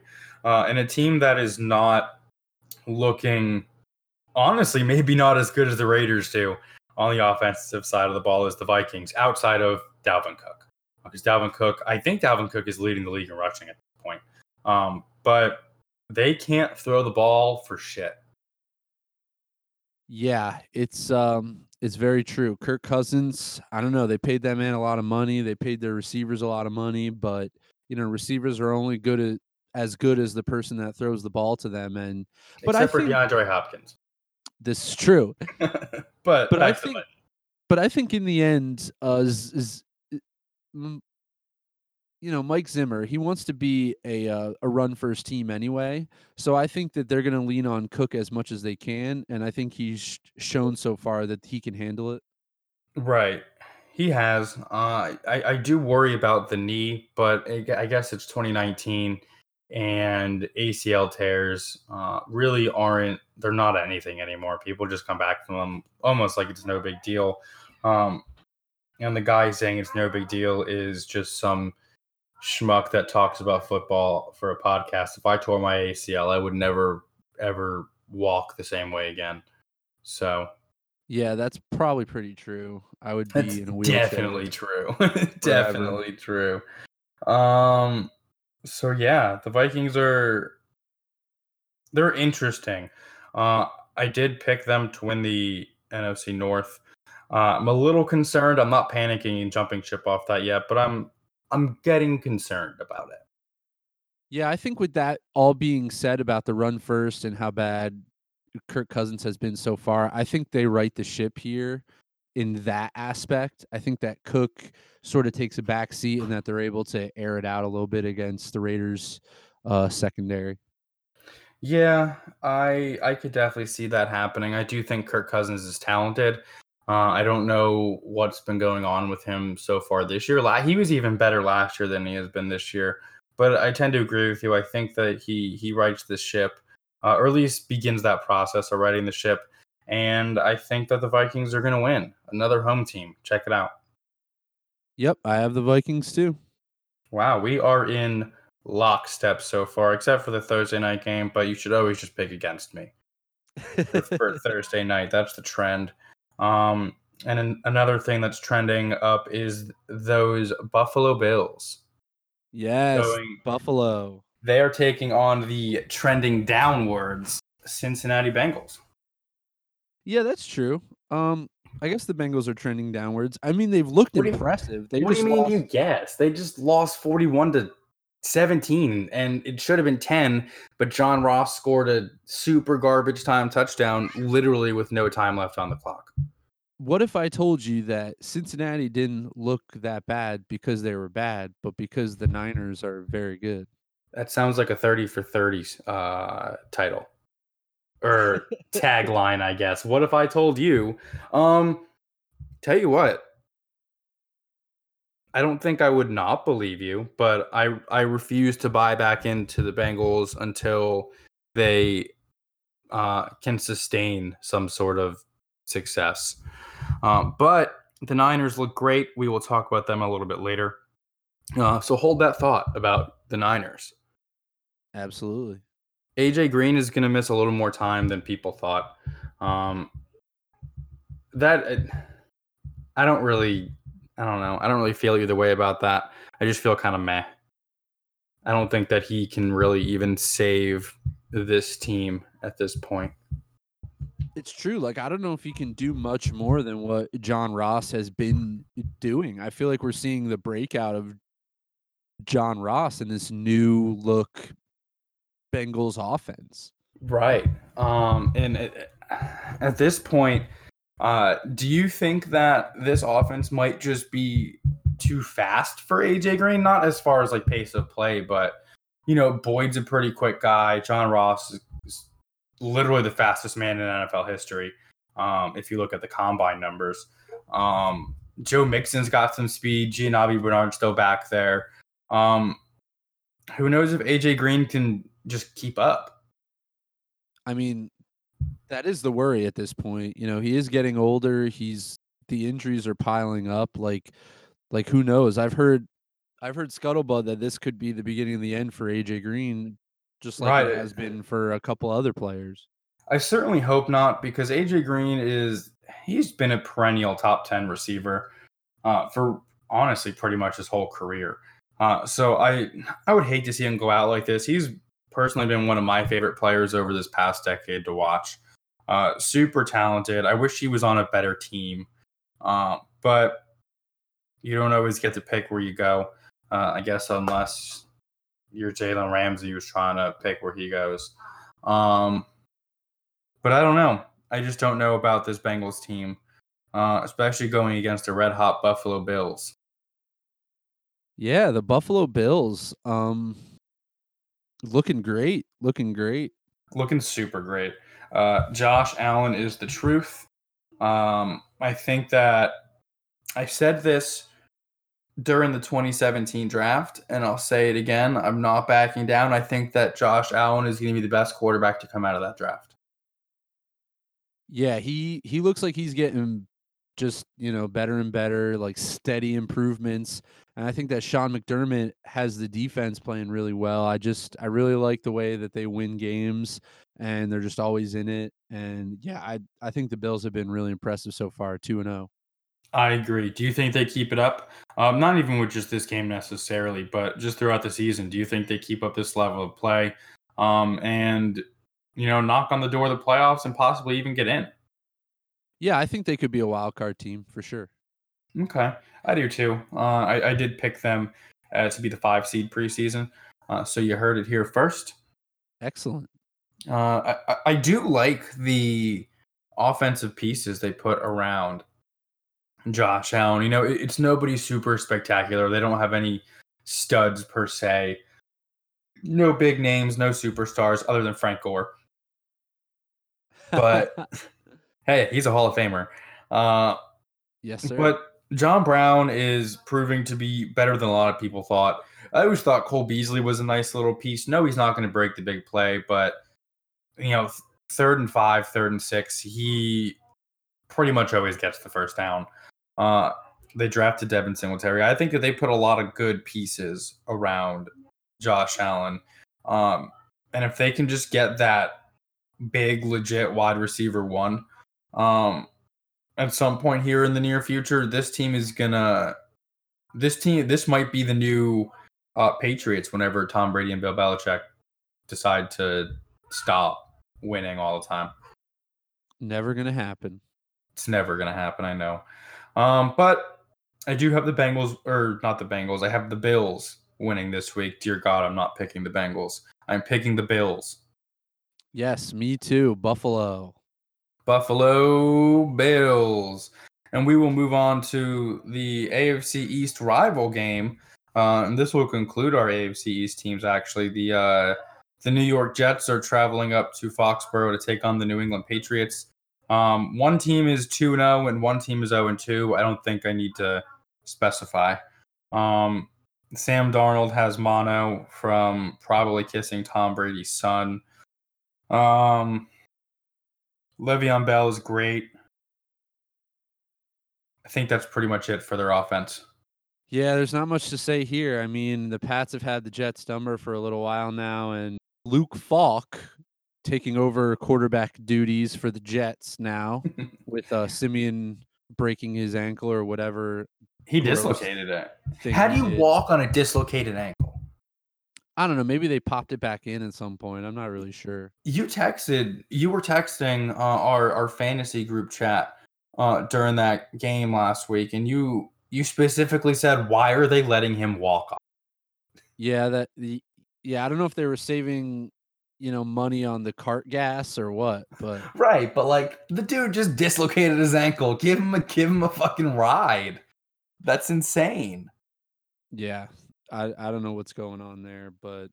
Uh, and a team that is not looking, honestly, maybe not as good as the Raiders do on the offensive side of the ball is the Vikings, outside of Dalvin Cook. Because Dalvin Cook, I think Dalvin Cook is leading the league in rushing at this point. Um, but they can't throw the ball for shit. Yeah, it's um it's very true. Kirk Cousins, I don't know, they paid that man a lot of money. They paid their receivers a lot of money, but you know, receivers are only good at as good as the person that throws the ball to them and But I for think- DeAndre Hopkins. this is true. but But I think- But I think in the end uh is, is you know, Mike Zimmer, he wants to be a uh, a run first team anyway. So I think that they're going to lean on Cook as much as they can and I think he's shown so far that he can handle it. Right. He has. Uh, I, I do worry about the knee, but I guess it's 2019 and ACL tears uh, really aren't, they're not anything anymore. People just come back from them almost like it's no big deal. Um, and the guy saying it's no big deal is just some schmuck that talks about football for a podcast. If I tore my ACL, I would never, ever walk the same way again. So Yeah, that's probably pretty true. I would be in a wheelchair. definitely true. definitely true. Um so yeah, the Vikings are they're interesting. Uh I did pick them to win the NFC North. Uh, I'm a little concerned. I'm not panicking and jumping ship off that yet, but I'm I'm getting concerned about it. Yeah, I think with that all being said about the run first and how bad Kirk Cousins has been so far, I think they right the ship here in that aspect. I think that Cook sort of takes a back seat and that they're able to air it out a little bit against the Raiders uh, secondary. Yeah, I I could definitely see that happening. I do think Kirk Cousins is talented. Uh, I don't know what's been going on with him so far this year. He was even better last year than he has been this year. But I tend to agree with you. I think that he he rights the ship, uh, or at least begins that process of righting the ship. And I think that the Vikings are going to win. Another home team. Check it out. Yep, I have the Vikings too. Wow, we are in lockstep so far, except for the Thursday night game. But you should always just pick against me for, for Thursday night. That's the trend. Um, and an, another thing that's trending up is those Buffalo Bills. Yes, going, Buffalo. They are taking on the trending downwards Cincinnati Bengals. Yeah, that's true. Um, I guess the Bengals are trending downwards. I mean, they've looked what impressive. They what do you mean? Lost... You guess they just lost forty-one to seventeen, and it should have been ten. But John Ross scored a super garbage time touchdown, literally with no time left on the clock. What if I told you that Cincinnati didn't look that bad because they were bad, but because the Niners are very good? That sounds like a thirty for thirty uh, title or tagline, I guess. What if I told you? Um, tell you what, I don't think I would not believe you, but I I refuse to buy back into the Bengals until they uh, can sustain some sort of success. Um, but the Niners look great. We will talk about them a little bit later. Uh, so hold that thought about the Niners. Absolutely. AJ Green is going to miss a little more time than people thought. Um, that I don't really, I don't know. I don't really feel either way about that. I just feel kind of meh. I don't think that he can really even save this team at this point. It's true. Like I don't know if he can do much more than what John Ross has been doing. I feel like we're seeing the breakout of John Ross in this new look Bengals offense. Right. Um, and it, at this point, uh, do you think that this offense might just be too fast for AJ Green? Not as far as like pace of play, but you know, Boyd's a pretty quick guy. John Ross is literally the fastest man in NFL history. Um, if you look at the combine numbers, um, Joe Mixon's got some speed. Giovani Bernard's still back there. Um, who knows if AJ Green can just keep up. I mean, that is the worry at this point. You know, he is getting older. He's the injuries are piling up. Like, like who knows? I've heard, I've heard scuttlebutt that this could be the beginning of the end for AJ Green, just like right. it has been for a couple other players. I certainly hope not, because AJ Green is he's been a perennial top ten receiver uh, for honestly pretty much his whole career. Uh, so I I would hate to see him go out like this. He's personally been one of my favorite players over this past decade to watch. Uh, super talented. I wish he was on a better team, uh, but you don't always get to pick where you go. Uh, I guess unless you're Jalen Ramsey, who's trying to pick where he goes. Um, but I don't know. I just don't know about this Bengals team, uh, especially going against the red hot Buffalo Bills. Yeah, the Buffalo Bills. Um, Looking great. Looking great. Looking super great. Uh, Josh Allen is the truth. Um, I think that I said this during the 2017 draft, and I'll say it again. I'm not backing down. I think that Josh Allen is going to be the best quarterback to come out of that draft. Yeah, he he looks like he's getting just you know better and better, like steady improvements. And I think that Sean McDermott has the defense playing really well. I just I really like the way that they win games and they're just always in it. And yeah, I I think the Bills have been really impressive so far, two and zero. Oh. I agree. Do you think they keep it up? Um, not even with just this game necessarily, but just throughout the season. Do you think they keep up this level of play um, and you know knock on the door of the playoffs and possibly even get in? Yeah, I think they could be a wild card team for sure. Okay, I do too. Uh, I, I did pick them uh, to be the five seed preseason. Uh, so you heard it here first. Excellent. Uh, I, I do like the offensive pieces they put around Josh Allen. You know, it, it's nobody super spectacular. They don't have any studs per se. No big names, no superstars other than Frank Gore. But hey, he's a Hall of Famer. Uh, yes, sir. but John Brown is proving to be better than a lot of people thought. I always thought Cole Beasley was a nice little piece. No, he's not going to break the big play, but you know, third and five, third and six, he pretty much always gets the first down. Uh, they drafted Devin Singletary. I think that they put a lot of good pieces around Josh Allen. Um, and if they can just get that big, legit wide receiver one, um, at some point here in the near future, this team is gonna. This team, this might be the new uh, Patriots. Whenever Tom Brady and Bill Belichick decide to stop winning all the time, Never gonna happen. it's never gonna happen. I know, um, but I do have the Bengals, or not the Bengals. I have the Bills winning this week. Dear God, I'm not picking the Bengals. I'm picking the Bills. Yes, me too. Buffalo. Buffalo Bills. And we will move on to the AFC East rival game. Uh, and this will conclude our AFC East teams. Actually, the uh, the New York Jets are traveling up to Foxborough to take on the New England Patriots. Um, one team is two zero, and one team is zero and two. I don't think I need to specify. Um, Sam Darnold has mono from probably kissing Tom Brady's son. Um, Le'Veon Bell is great. I think that's pretty much it for their offense. Yeah, there's not much to say here. I mean, the Pats have had the Jets number for a little while now, and Luke Falk taking over quarterback duties for the Jets now with uh, Siemian breaking his ankle or whatever. He dislocated it. How do you did. walk on a dislocated ankle? I don't know. Maybe they popped it back in at some point. I'm not really sure. You texted, you were texting uh, our our fantasy group chat uh, during that game last week, and you you specifically said, "Why are they letting him walk off?" Yeah, that the yeah. I don't know if they were saving, you know, money on the cart gas or what, but Right, but like the dude just dislocated his ankle. Give him a give him a fucking ride. That's insane. yeah, I I don't know what's going on there, but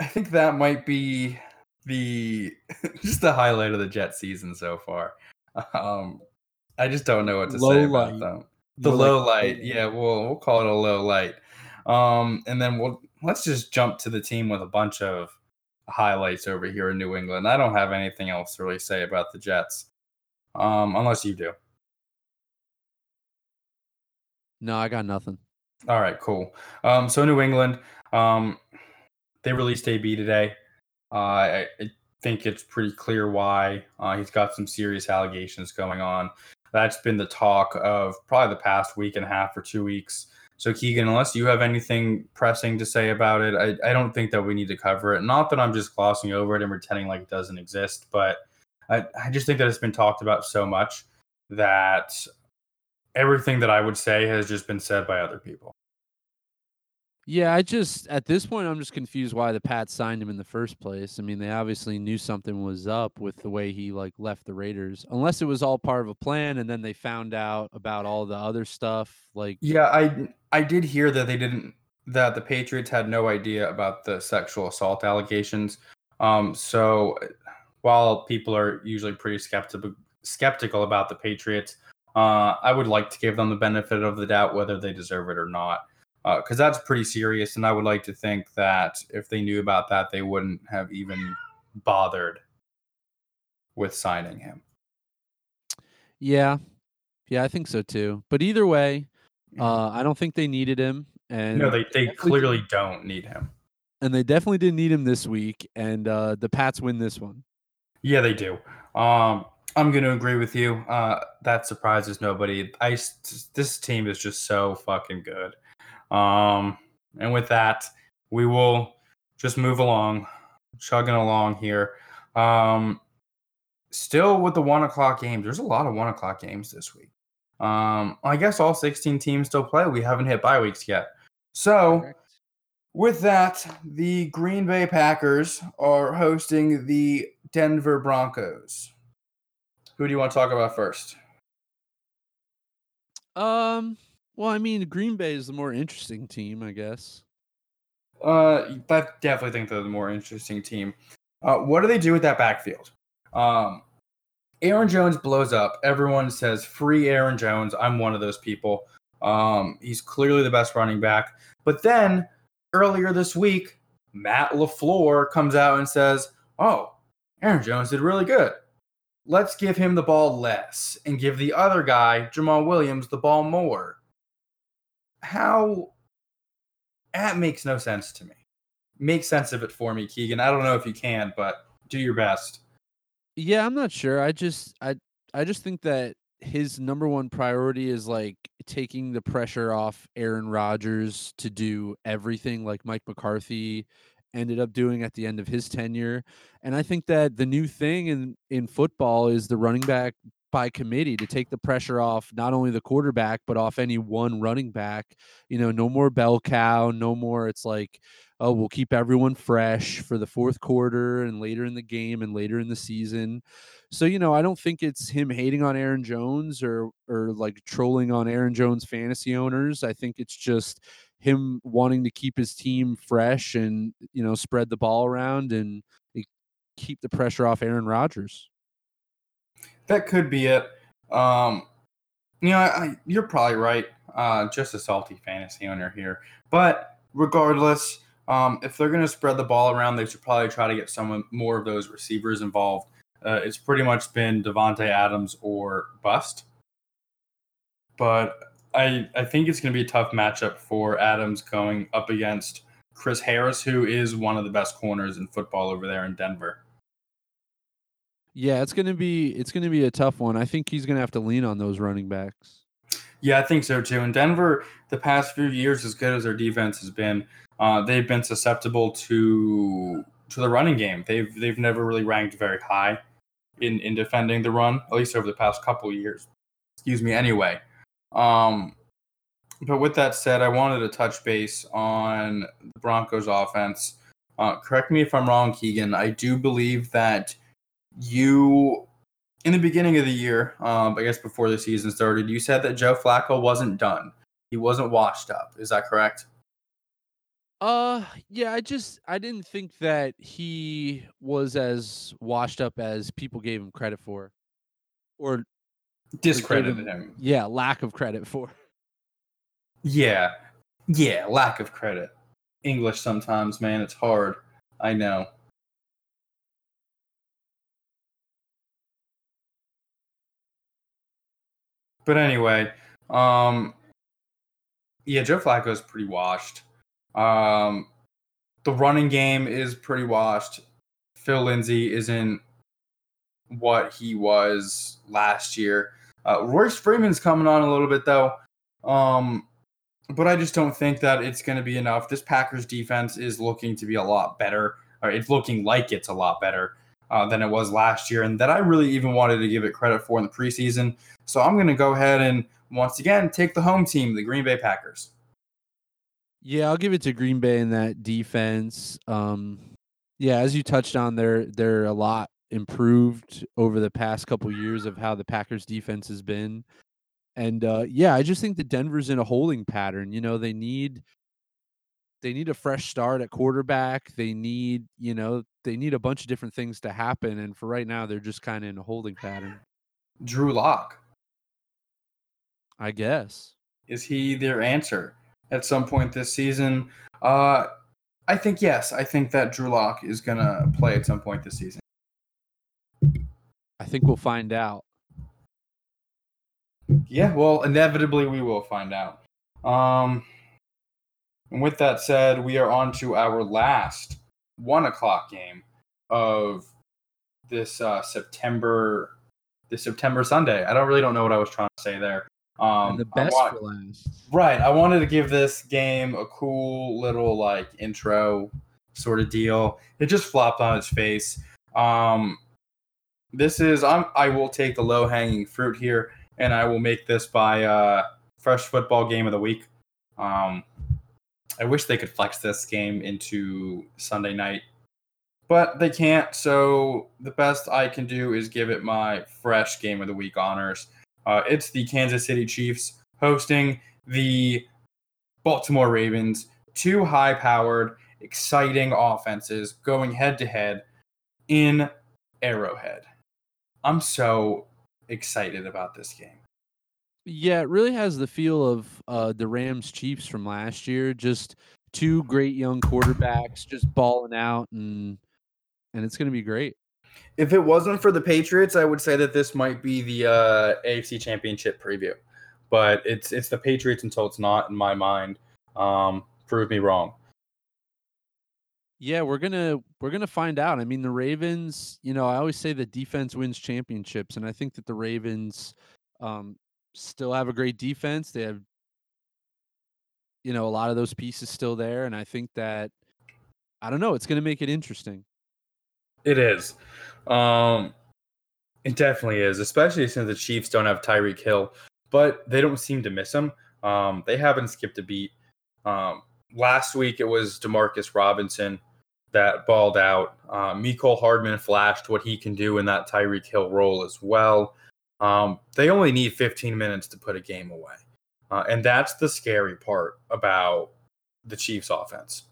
I think that might be the just the highlight of the Jet season so far. Um, I just don't know what to Low say light. about them. The like low light, yeah, we'll we'll call it a low light. Um, and then we'll let's just jump to the team with a bunch of highlights over here in New England. I don't have anything else to really say about the Jets, um, unless you do. no, I got nothing. All right, cool. Um, so New England, um, they released AB today. Uh, I, think it's pretty clear why. Uh, he's got some serious allegations going on. That's been the talk of probably the past week and a half or two weeks. So Keegan, unless you have anything pressing to say about it, I, I don't think that we need to cover it. Not that I'm just glossing over it and pretending like it doesn't exist, but I, I just think that it's been talked about so much that everything that I would say has just been said by other people. Yeah, I just at this point I'm just confused why the Pats signed him in the first place. I mean, they obviously knew something was up with the way he like left the Raiders. Unless it was all part of a plan and then they found out about all the other stuff like Yeah, I I did hear that they didn't that the Patriots had no idea about the sexual assault allegations. Um, so while people are usually pretty skeptical skeptical about the Patriots, uh, I would like to give them the benefit of the doubt whether they deserve it or not, because that's pretty serious. And I would like to think that if they knew about that, they wouldn't have even bothered with signing him. Yeah. Yeah, I think so too. But either way, uh I don't think they needed him and no, they they clearly don't need him. and they definitely didn't need him this week and uh the Pats win this one. Yeah, they do. Um, I'm going to agree with you. Uh, that surprises nobody. I this team is just so fucking good. Um, and with that, we will just move along, chugging along here. Um, still with the one o'clock games. There's a lot of one o'clock games this week. Um, I guess all 16 teams still play. We haven't hit bye weeks yet. So. With that, the Green Bay Packers are hosting the Denver Broncos. Who do you want to talk about first? Um. Well, I mean, Green Bay is the more interesting team, I guess. Uh, I definitely think they're the more interesting team. Uh, what do they do with that backfield? Um, Aaron Jones blows up. Everyone says free Aaron Jones. I'm one of those people. Um, he's clearly the best running back. But then earlier this week, Matt LaFleur comes out and says, Oh, Aaron Jones did really good. Let's give him the ball less and give the other guy, Jamaal Williams, the ball more. How that makes no sense to me. Make sense of it for me, Keegan. I don't know if you can, but do your best. Yeah, I'm not sure. I just I I just think that his number one priority is like taking the pressure off Aaron Rodgers to do everything like Mike McCarthy ended up doing at the end of his tenure. And I think that the new thing in in football is the running back by committee to take the pressure off not only the quarterback but off any one running back. You know, no more bell cow, no more it's like oh, we'll keep everyone fresh for the fourth quarter and later in the game and later in the season. So, you know, I don't think it's him hating on Aaron Jones or or like trolling on Aaron Jones fantasy owners. I think it's just him wanting to keep his team fresh and, you know, spread the ball around and eh, keep the pressure off Aaron Rodgers. That could be it. Um, you know, I, you're probably right. Uh, just a salty fantasy owner here, but regardless, um, if they're going to spread the ball around, they should probably try to get some more of those receivers involved. Uh, it's pretty much been Davante Adams or bust. But I I think it's going to be a tough matchup for Adams going up against Chris Harris, who is one of the best corners in football over there in Denver. Yeah, it's gonna be it's gonna be a tough one. I think he's gonna have to lean on those running backs. Yeah, I think so too. In Denver, the past few years, as good as their defense has been, uh, they've been susceptible to to the running game. They've they've never really ranked very high in in defending the run, at least over the past couple years. Excuse me. Anyway, um, but with that said, I wanted to touch base on the Broncos offense. Uh, correct me if I'm wrong, Keegan. I do believe that you, in the beginning of the year, um, I guess before the season started, you said that Joe Flacco wasn't done. He wasn't washed up. Is that correct? Uh yeah, I just I didn't think that he was as washed up as people gave him credit for. Or discredited him. Yeah, lack of credit for. Yeah. Yeah, lack of credit. English sometimes, man, it's hard. I know. But anyway, um yeah, Joe Flacco is pretty washed. Um, the running game is pretty washed. Phil Lindsay isn't what he was last year. Uh, Royce Freeman's coming on a little bit though, um, but I just don't think that it's going to be enough. This Packers defense is looking to be a lot better, or it's looking like it's a lot better uh, than it was last year, and that I really even wanted to give it credit for in the preseason. So I'm going to go ahead and once again take the home team, the Green Bay Packers. Yeah, I'll give it to Green Bay in that defense. Um, yeah, as you touched on, they're they're a lot improved over the past couple years of how the Packers defense has been. And uh, yeah, I just think that Denver's in a holding pattern. You know, they need they need a fresh start at quarterback. They need, you know, they need a bunch of different things to happen. And for right now, they're just kind of in a holding pattern. Drew Lock. I guess. Is he their answer? at some point this season. Uh, I think yes. I think that Drew Lock is gonna play at some point this season. I think we'll find out. Yeah, well, inevitably we will find out. Um, and with that said, we are on to our last one o'clock game of this uh, September, this September Sunday. I don't really don't know what I was trying to say there. Um, and the best want, for last. Right. I wanted to give this game a cool little like intro sort of deal. It just flopped on its face. Um, this is I'm I will take the low hanging fruit here, and I will make this by uh, fresh football game of the week. Um, I wish they could flex this game into Sunday night, but they can't. So the best I can do is give it my fresh game of the week honors. Uh, it's the Kansas City Chiefs hosting the Baltimore Ravens, two high powered, exciting offenses going head to head in Arrowhead. I'm so excited about this game. Yeah, it really has the feel of uh, the Rams Chiefs from last year. Just two great young quarterbacks just balling out and and it's going to be great. If it wasn't for the Patriots, I would say that this might be the uh, AFC Championship preview. But it's it's the Patriots until it's not in my mind. Um, prove me wrong. Yeah, we're gonna we're gonna find out. I mean, the Ravens. You know, I always say that defense wins championships, and I think that the Ravens um, still have a great defense. They have, you know, a lot of those pieces still there, and I think that I don't know. It's gonna make it interesting. It is. Um, it definitely is, especially since the Chiefs don't have Tyreek Hill, but they don't seem to miss him. Um, they haven't skipped a beat. Um, last week it was Demarcus Robinson that balled out. Uh, Mecole Hardman flashed what he can do in that Tyreek Hill role as well. Um, they only need 15 minutes to put a game away. Uh, and that's the scary part about the Chiefs offense.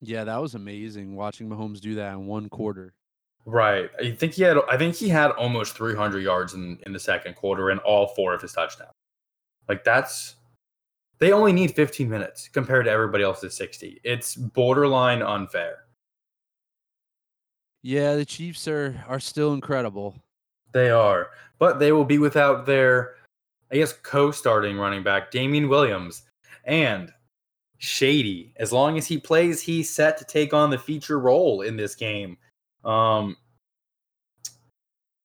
Yeah, that was amazing watching Mahomes do that in one quarter. Right. I think he had I think he had almost 300 yards in in the second quarter and all four of his touchdowns. Like that's they only need 15 minutes compared to everybody else's 60. It's borderline unfair. Yeah, the Chiefs are are still incredible. They are, but they will be without their I guess co-starting running back Damien Williams and Shady. As long as he plays, he's set to take on the feature role in this game. Um,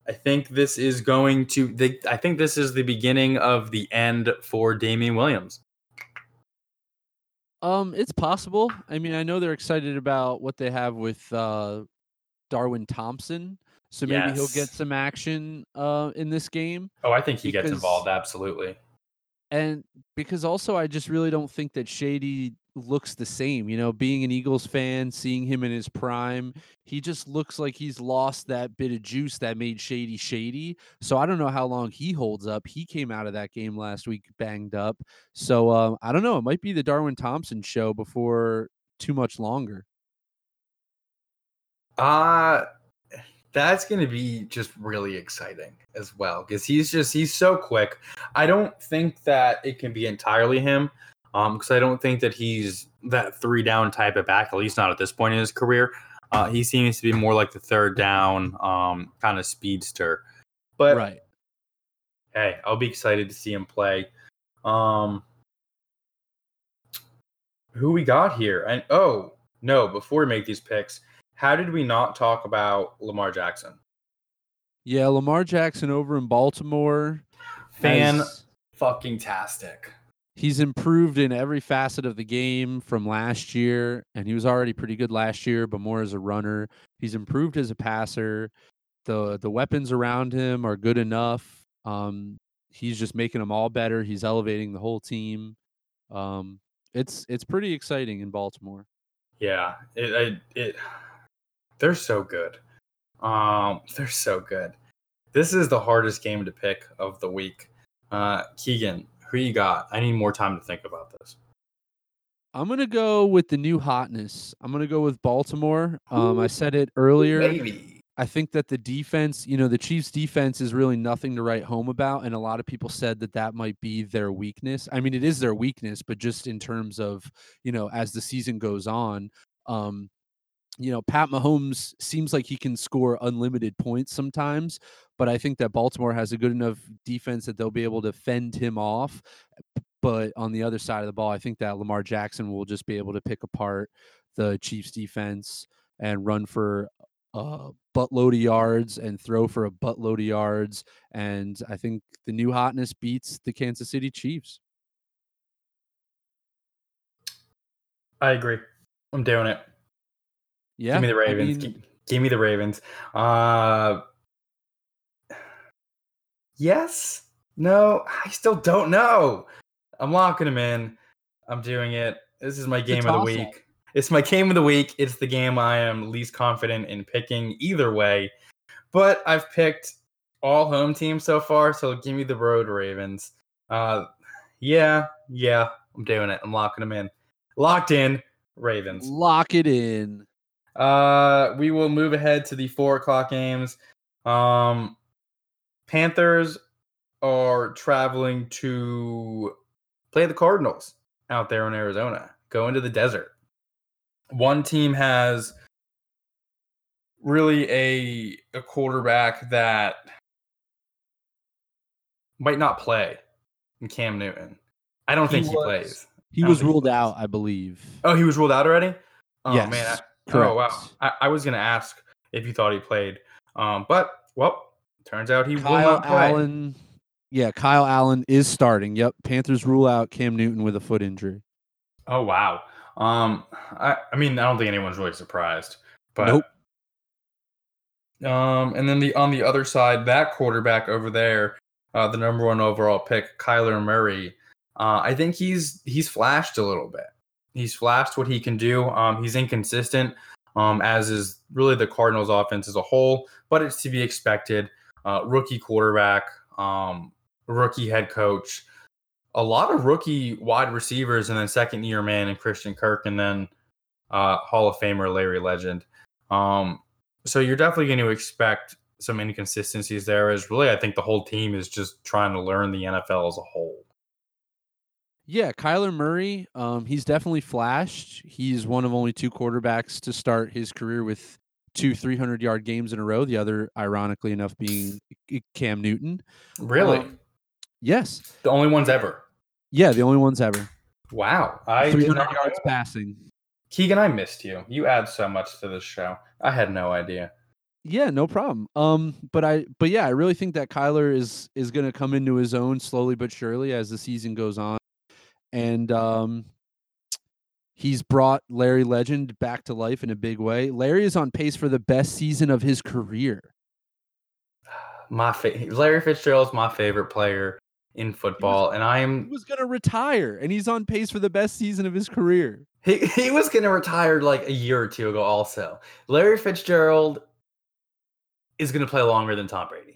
I think this is going to. The, I think this is the beginning of the end for Damien Williams. Um, it's possible. I mean, I know they're excited about what they have with uh, Darwin Thompson, so maybe yes. he'll get some action uh, in this game. Oh, I think he because, gets involved absolutely. And because also, I just really don't think that Shady looks the same. You know, being an Eagles fan, seeing him in his prime, he just looks like he's lost that bit of juice that made Shady Shady. So I don't know how long he holds up. He came out of that game last week banged up. So um, I don't know. It might be the Darwin Thompson show before too much longer. Uh that's going to be just really exciting as well because he's just he's so quick. I don't think that it can be entirely him um, because I don't think that he's that three down type of back, at least not at this point in his career. Uh, he seems to be more like the third down um, kind of speedster. But right. hey, I'll be excited to see him play. Um, who we got here? And oh no, before we make these picks, how did we not talk about Lamar Jackson? Yeah, Lamar Jackson over in Baltimore. Fan fucking tastic he's improved in every facet of the game from last year, and he was already pretty good last year, but more as a runner. He's improved as a passer. the The weapons around him are good enough. Um, he's just making them all better. He's elevating the whole team. Um, it's it's pretty exciting in Baltimore. Yeah, it, it, it they're so good. Um, they're so good. This is the hardest game to pick of the week. Uh, Keegan, who you got? I need more time to think about this. I'm gonna go with the new hotness. I'm gonna go with Baltimore. Um, I said it earlier. Maybe. I think that the defense, you know, the Chiefs' defense is really nothing to write home about, and a lot of people said that that might be their weakness. I mean, it is their weakness, but just in terms of, you know, as the season goes on, um, you know, Pat Mahomes seems like he can score unlimited points sometimes, but I think that Baltimore has a good enough defense that they'll be able to fend him off. But on the other side of the ball, I think that Lamar Jackson will just be able to pick apart the Chiefs defense and run for a buttload of yards and throw for a buttload of yards. And I think the new hotness beats the Kansas City Chiefs. I agree. I'm doing it. Yeah. Give me the Ravens. I mean, give, give, me the Ravens. Uh Yes? No, I still don't know. I'm locking them in. I'm doing it. This is my game of the week. It's my game of the week. It's the game I am least confident in picking either way. But I've picked all home teams so far, so give me the road Ravens. Uh, Yeah, yeah, I'm doing it. I'm locking them in. Locked in. Ravens. Lock it in. Uh, we will move ahead to the four o'clock games. Um, Panthers are traveling to play the Cardinals out there in Arizona. Go into the desert. One team has really a a quarterback that might not play in Cam Newton. I don't think he, plays. He was he ruled plays. out, I believe. Oh, he was ruled out already. Oh yes. man, I, correct. Oh wow! I, I was gonna ask if you thought he played, um, but well, turns out he will Kyle not play. Allen. Yeah, Kyle Allen is starting. Yep. Panthers rule out Cam Newton with a foot injury. Oh wow! Um, I, I mean, I don't think anyone's really surprised, but Nope. Um, and then the on the other side, that quarterback over there, uh, the number one overall pick, Kyler Murray. Uh, I think he's he's flashed a little bit. He's flashed what he can do. Um, he's inconsistent, um, as is really the Cardinals' offense as a whole, but it's to be expected. Uh, rookie quarterback, um, rookie head coach, a lot of rookie wide receivers, and then second year man and Christian Kirk, and then uh, Hall of Famer Larry Legend. Um, so you're definitely going to expect some inconsistencies there. Is really, I think the whole team is just trying to learn the NFL as a whole. Yeah, Kyler Murray, um, he's definitely flashed. He's one of only two quarterbacks to start his career with two 300 yard games in a row. The other, ironically enough, being Cam Newton. Really, Um, Yes. the only ones ever. Yeah, the only ones ever. Wow, I 300 not know yards passing. Keegan, I missed you. You add so much to this show. I had no idea. Yeah, no problem. Um, but I, but yeah, I really think that Kyler is is going to come into his own slowly but surely as the season goes on, and um, he's brought Larry Legend back to life in a big way. Larry is on pace for the best season of his career. My fa- Larry Fitzgerald's my favorite player in football, and I He am was going to retire, and he's on pace for the best season of his career. he, he was going to retire like a year or two ago. Also, Larry Fitzgerald is going to play longer than Tom Brady.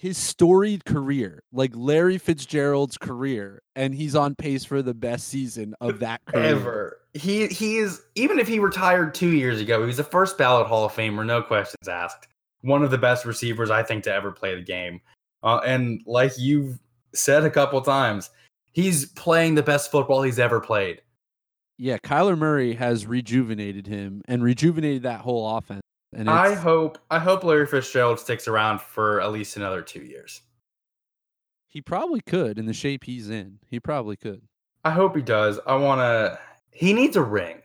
His storied career, like Larry Fitzgerald's career, and he's on pace for the best season of that career. Ever. He he is even if he retired two years ago, he was a first ballot Hall of Famer, no questions asked. One of the best receivers I think to ever play the game. Uh, and like you've said a couple times, he's playing the best football he's ever played. Yeah, Kyler Murray has rejuvenated him and rejuvenated that whole offense. And I hope I hope Larry Fitzgerald sticks around for at least another two years. he probably could in the shape he's in. He probably could. I hope he does. I want to. He needs a ring.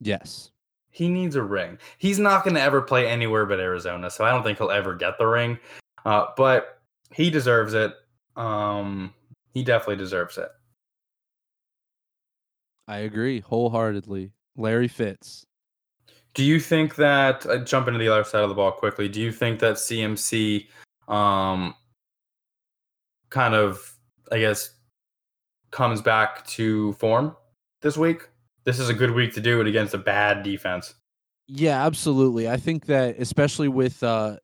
Yes. He needs a ring. He's not going to ever play anywhere but Arizona, so I don't think he'll ever get the ring. Uh, but he deserves it. Um, he definitely deserves it. I agree wholeheartedly. Larry Fitz. Do you think that uh, jump into the other side of the ball quickly? Do you think that CMC, um, kind of, I guess, comes back to form this week? This is a good week to do it against a bad defense. Yeah, absolutely. I think that especially with uh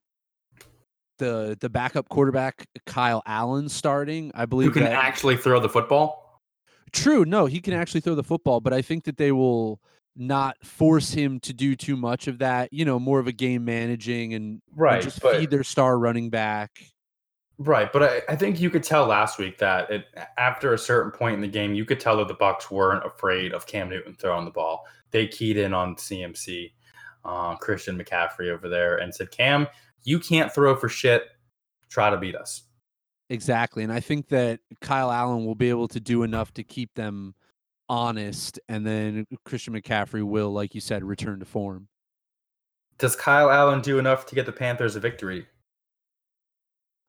the the backup quarterback Kyle Allen starting, I believe Who can that actually throw the football? True, no, he can actually throw the football, but I think that they will not force him to do too much of that. You know, more of a game managing and, and Right, just but feed their star running back. Right, but I, I think you could tell last week that it, after a certain point in the game, you could tell that the Bucks weren't afraid of Cam Newton throwing the ball. They keyed in on CMC, uh, Christian McCaffrey over there, and said, "Cam, you can't throw for shit. Try to beat us." Exactly. And I think that Kyle Allen will be able to do enough to keep them honest. And then Christian McCaffrey will, like you said, return to form. Does Kyle Allen do enough to get the Panthers a victory?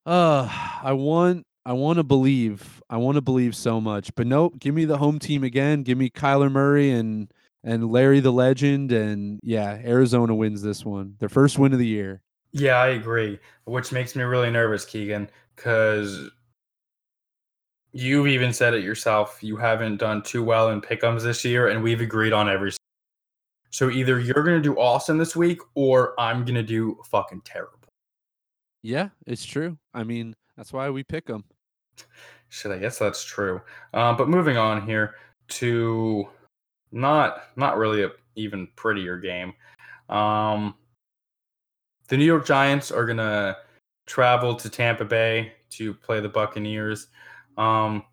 Uh, I want I want to believe. I want to believe so much. But nope, give me the home team again. Give me Kyler Murray and and Larry the legend. And yeah, Arizona wins this one. Their first win of the year. Yeah, I agree. Which makes me really nervous, Keegan, because you've even said it yourself. You haven't done too well in pickums this year, and we've agreed on every. So either you're gonna do awesome this week, or I'm gonna do fucking terrible. Yeah, it's true. I mean, that's why we pick them. Shit, I guess that's true. Uh, but moving on here to not not really a even prettier game. Um, the New York Giants are gonna travel to Tampa Bay to play the Buccaneers. Um,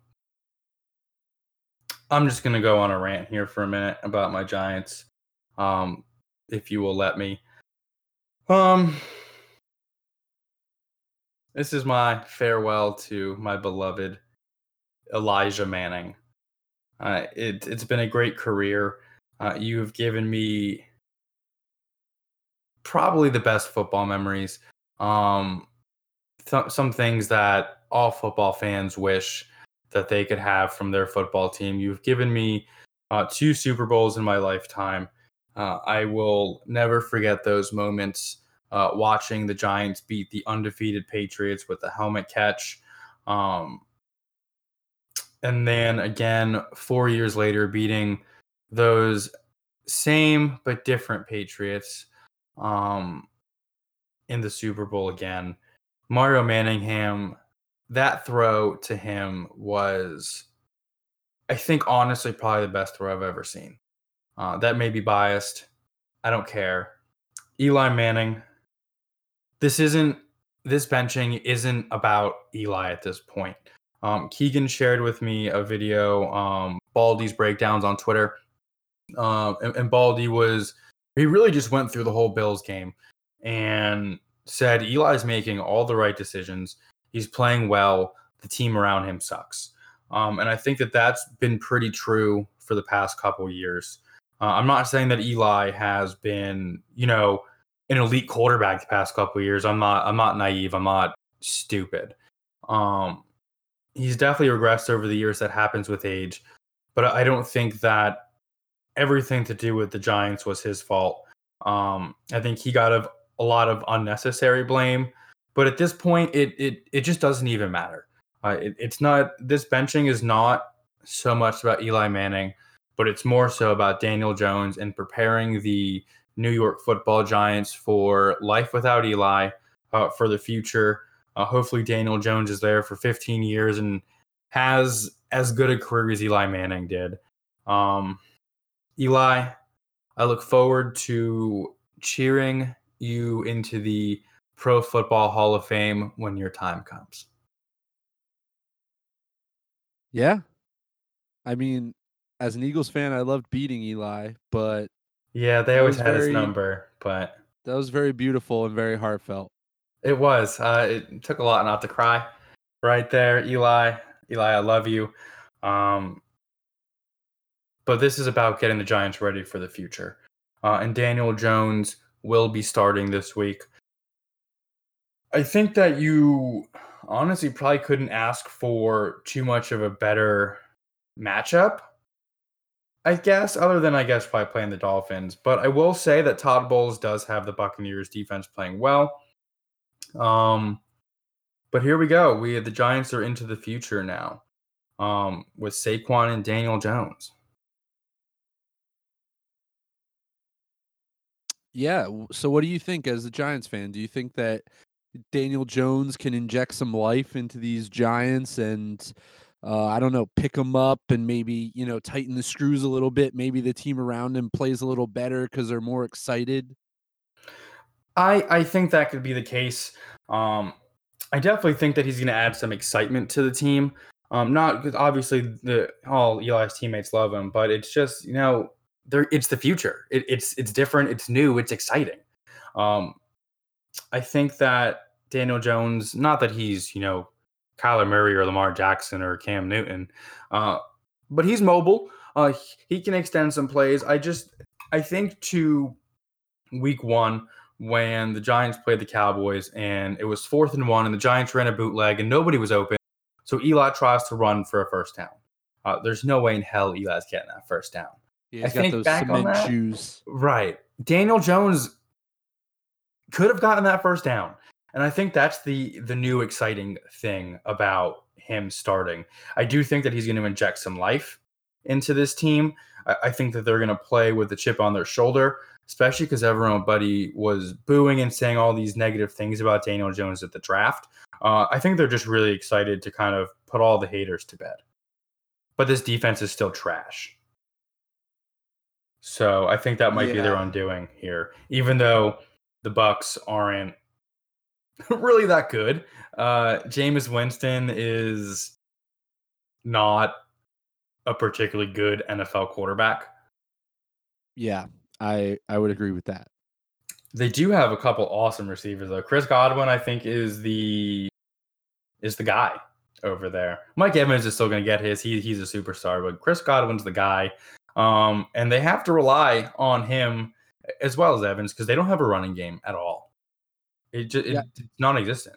I'm just gonna go on a rant here for a minute about my Giants, um, if you will let me. Um, this is my farewell to my beloved Elisha Manning. Uh, it, it's been a great career. Uh, you have given me probably the best football memories. Um, th- some things that all football fans wish that they could have from their football team. You've given me uh, two Super Bowls in my lifetime. Uh, I will never forget those moments uh, watching the Giants beat the undefeated Patriots with the helmet catch. Um, and then again, four years later, beating those same but different Patriots um, in the Super Bowl again. Mario Manningham, that throw to him was, I think, honestly, probably the best throw I've ever seen. Uh, that may be biased. I don't care. Eli Manning, this isn't, this benching isn't about Eli at this point. Um, Keegan shared with me a video, um, Baldy's breakdowns on Twitter. Um, and, and Baldy was, he really just went through the whole Bills game and said Eli's making all the right decisions. He's playing well. The team around him sucks. Um, and I think that that's been pretty true for the past couple years. Uh, I'm not saying that Eli has been, you know, an elite quarterback the past couple years. I'm not. I'm not naive. I'm not stupid. Um, he's definitely regressed over the years. That happens with age, but I don't think that everything to do with the Giants was his fault. Um, I think he got a, a lot of unnecessary blame, but at this point, it it it just doesn't even matter. Uh, it, it's not this benching is not so much about Eli Manning, but it's more so about Daniel Jones and preparing the New York Football Giants for life without Eli, uh, for the future. Uh, hopefully, Daniel Jones is there for 15 years and has as good a career as Eli Manning did. Um, Eli, I look forward to cheering you into the Pro Football Hall of Fame when your time comes. Yeah. I mean, as an Eagles fan, I loved beating Eli, but yeah, they always had very, his number, but that was very beautiful and very heartfelt. It was. Uh, it took a lot not to cry right there, Eli. Eli, I love you. Um, but this is about getting the Giants ready for the future. Uh, and Daniel Jones will be starting this week. I think that you honestly probably couldn't ask for too much of a better matchup. I guess, other than I guess probably playing the Dolphins. But I will say that Todd Bowles does have the Buccaneers defense playing well. Um, but here we go. We the Giants are into the future now. Um, with Saquon and Daniel Jones. Yeah. So, what do you think as a Giants fan? Do you think that Daniel Jones can inject some life into these Giants and, uh, I don't know, pick them up and maybe, you know, tighten the screws a little bit? Maybe the team around him plays a little better because they're more excited? I, I think that could be the case. Um, I definitely think that he's going to add some excitement to the team. Um, not because obviously the all Eli's teammates love him, but it's just you know there it's the future. It, it's it's different. It's new. It's exciting. Um, I think that Daniel Jones, not that he's you know Kyler Murray or Lamar Jackson or Cam Newton, uh, but he's mobile. Uh, he can extend some plays. I just I think to week one when the Giants played the Cowboys and it was fourth and one and the Giants ran a bootleg and nobody was open. So Eli tries to run for a first down. Uh, there's no way in hell Eli's getting that first down. Yeah, I think back on that, shoes. Right. Daniel Jones could have gotten that first down. And I think that's the the new exciting thing about him starting. I do think that he's going to inject some life into this team. I, I think that they're going to play with the chip on their shoulder, especially because everyone buddy was booing and saying all these negative things about Daniel Jones at the draft. Uh, I think they're just really excited to kind of put all the haters to bed. But this defense is still trash. So I think that might be their undoing here, even though the Bucks aren't really that good. Uh, Jameis Winston is not a particularly good NFL quarterback. Yeah, I I would agree with that. They do have a couple awesome receivers though. Chris Godwin, I think, is the is the guy over there. Mike Evans is still going to get his. He he's a superstar, but Chris Godwin's the guy. Um, and they have to rely on him as well as Evans because they don't have a running game at all. It just Yeah. it's non-existent.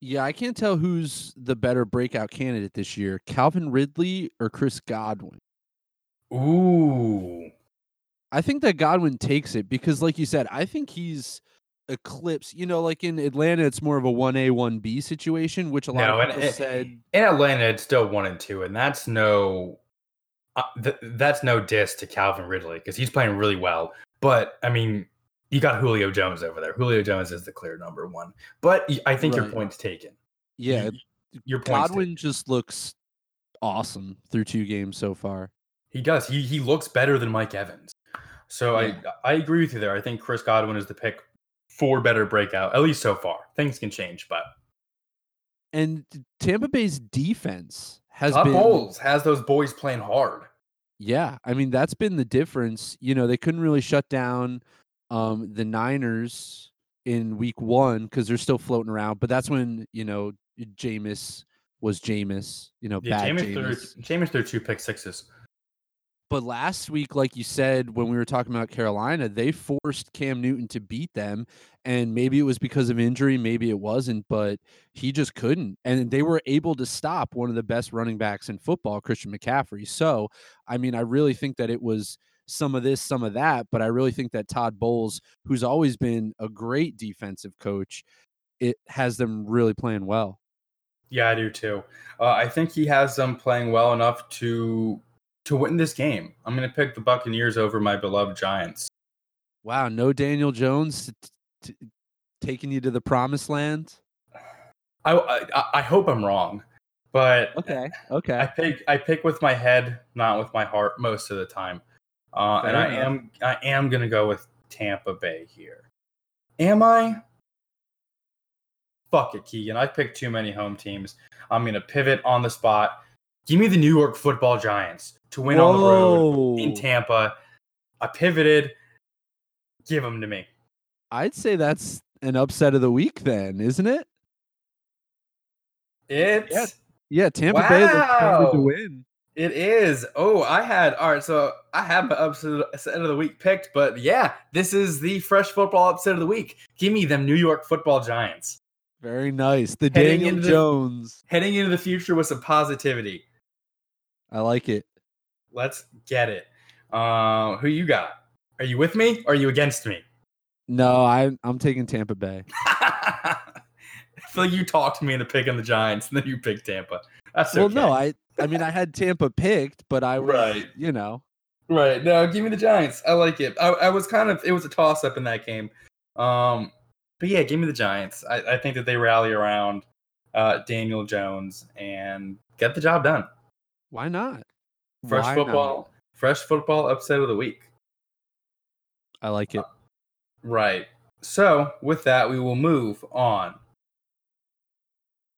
Yeah, I can't tell who's the better breakout candidate this year, Calvin Ridley or Chris Godwin. Ooh, I think that Godwin takes it because, like you said, I think he's eclipsed. You know, like in Atlanta, it's more of a one A one B situation, which a lot No, of people it- said. in Atlanta, it's still one and two, and that's no, uh, th- that's no diss to Calvin Ridley because he's playing really well. But I mean, you got Julio Jones over there. Julio Jones is the clear number one. But I think your point's taken. Yeah, your point's Godwin taken. just looks awesome through two games so far. He does. He he looks better than Mike Evans. So Yeah. I I agree with you there. I think Chris Godwin is the pick for better breakout, at least so far. Things can change, but And Tampa Bay's defense has Todd been Bowles has those boys playing hard. Yeah, I mean that's been the difference. You know, they couldn't really shut down um the Niners in week 1 because they're still floating around, but that's when, you know, Jameis was Jameis, you know, Yeah, bad Jameis threw Jameis. Jameis threw two pick sixes. But last week, like you said, when we were talking about Carolina, they forced Cam Newton to beat them. And maybe it was because of injury, maybe it wasn't, but he just couldn't. And they were able to stop one of the best running backs in football, Christian McCaffrey. So, I mean, I really think that it was some of this, some of that, but I really think that Todd Bowles, who's always been a great defensive coach, it has them really playing well. Yeah, I do too. Uh, I think he has them playing well enough to to win this game. I'm going to pick the Buccaneers over my beloved Giants. Wow, no Daniel Jones t- t- taking you to the promised land. I I, I hope I'm wrong, but Okay. okay. I pick I pick with my head, not with my heart, most of the time. Uh, and I am I am going to go with Tampa Bay here. Am I? Fuck it, Keegan. I picked too many home teams. I'm going to pivot on the spot. Give me the New York Football Giants to win on the road in Tampa. I pivoted. Give them to me. I'd say that's an upset of the week, then, isn't it? It's Yeah, Tampa Bay looks favored to win. it is. Oh, I had all right. So I have my upset of the week picked, but yeah, this is the fresh football upset of the week. Give me them New York Football Giants Very nice. The Heading Daniel into the- Jones. heading into the future with some positivity. I like it. Let's get it. Uh, who you got? Are you with me? Or are you against me? No, I'm I'm taking Tampa Bay. I feel like you talked me into picking the Giants, and then you picked Tampa. That's Well, okay. no, I I mean I had Tampa picked, but I was, Right. you know, Right. No, give me the Giants. I like it. I, I was kind of it was a toss up in that game. Um, but yeah, give me the Giants. I, I think that they rally around uh, Daniel Jones and get the job done. Why not? Fresh Why not? football. Fresh football upset of the week. I like uh, it. Right. So with that, we will move on.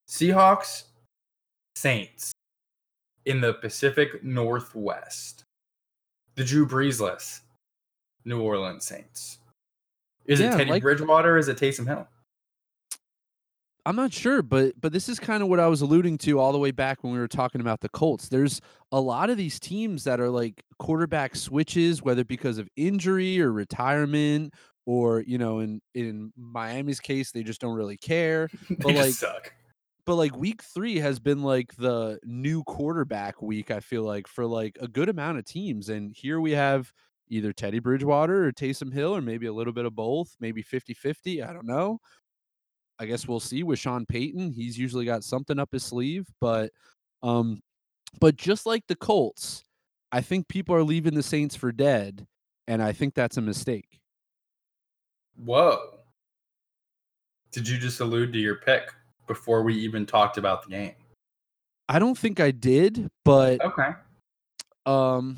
Seahawks, Saints in the Pacific Northwest. The Drew Breesless New Orleans Saints. Is Yeah, it Teddy like- Bridgewater? Is it Taysom Hill? I'm not sure, but but this is kind of what I was alluding to all the way back when we were talking about the Colts. There's a lot of these teams that are like quarterback switches, whether because of injury or retirement, or you know, in in Miami's case, they just don't really care. They But, like, suck. But like week three has been like the new quarterback week, I feel like, for like a good amount of teams. And here we have either Teddy Bridgewater or Taysom Hill, or maybe a little bit of both, maybe 50 50. I don't know. I guess we'll see with Sean Payton. He's usually got something up his sleeve, but um, but just like the Colts, I think people are leaving the Saints for dead, and I think that's a mistake. Whoa. Did you just allude to your pick before we even talked about the game? I don't think I did, but Okay. um,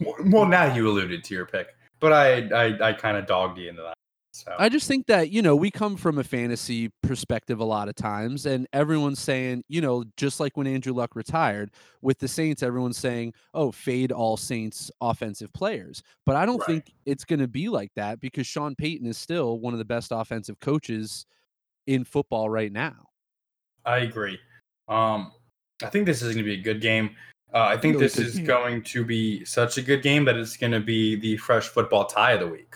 Well, now you alluded to your pick, but I I, I kind of dogged you into that. So I just think that, you know, we come from a fantasy perspective a lot of times, and everyone's saying, you know, just like when Andrew Luck retired with the Saints, everyone's saying, oh, fade all Saints offensive players. But I don't Right. think it's going to be like that because Sean Payton is still one of the best offensive coaches in football right now. I agree. Um, I think this is going to be a good game. Uh, I think this is going to be such a good game that it's going to be the fresh football tie of the week.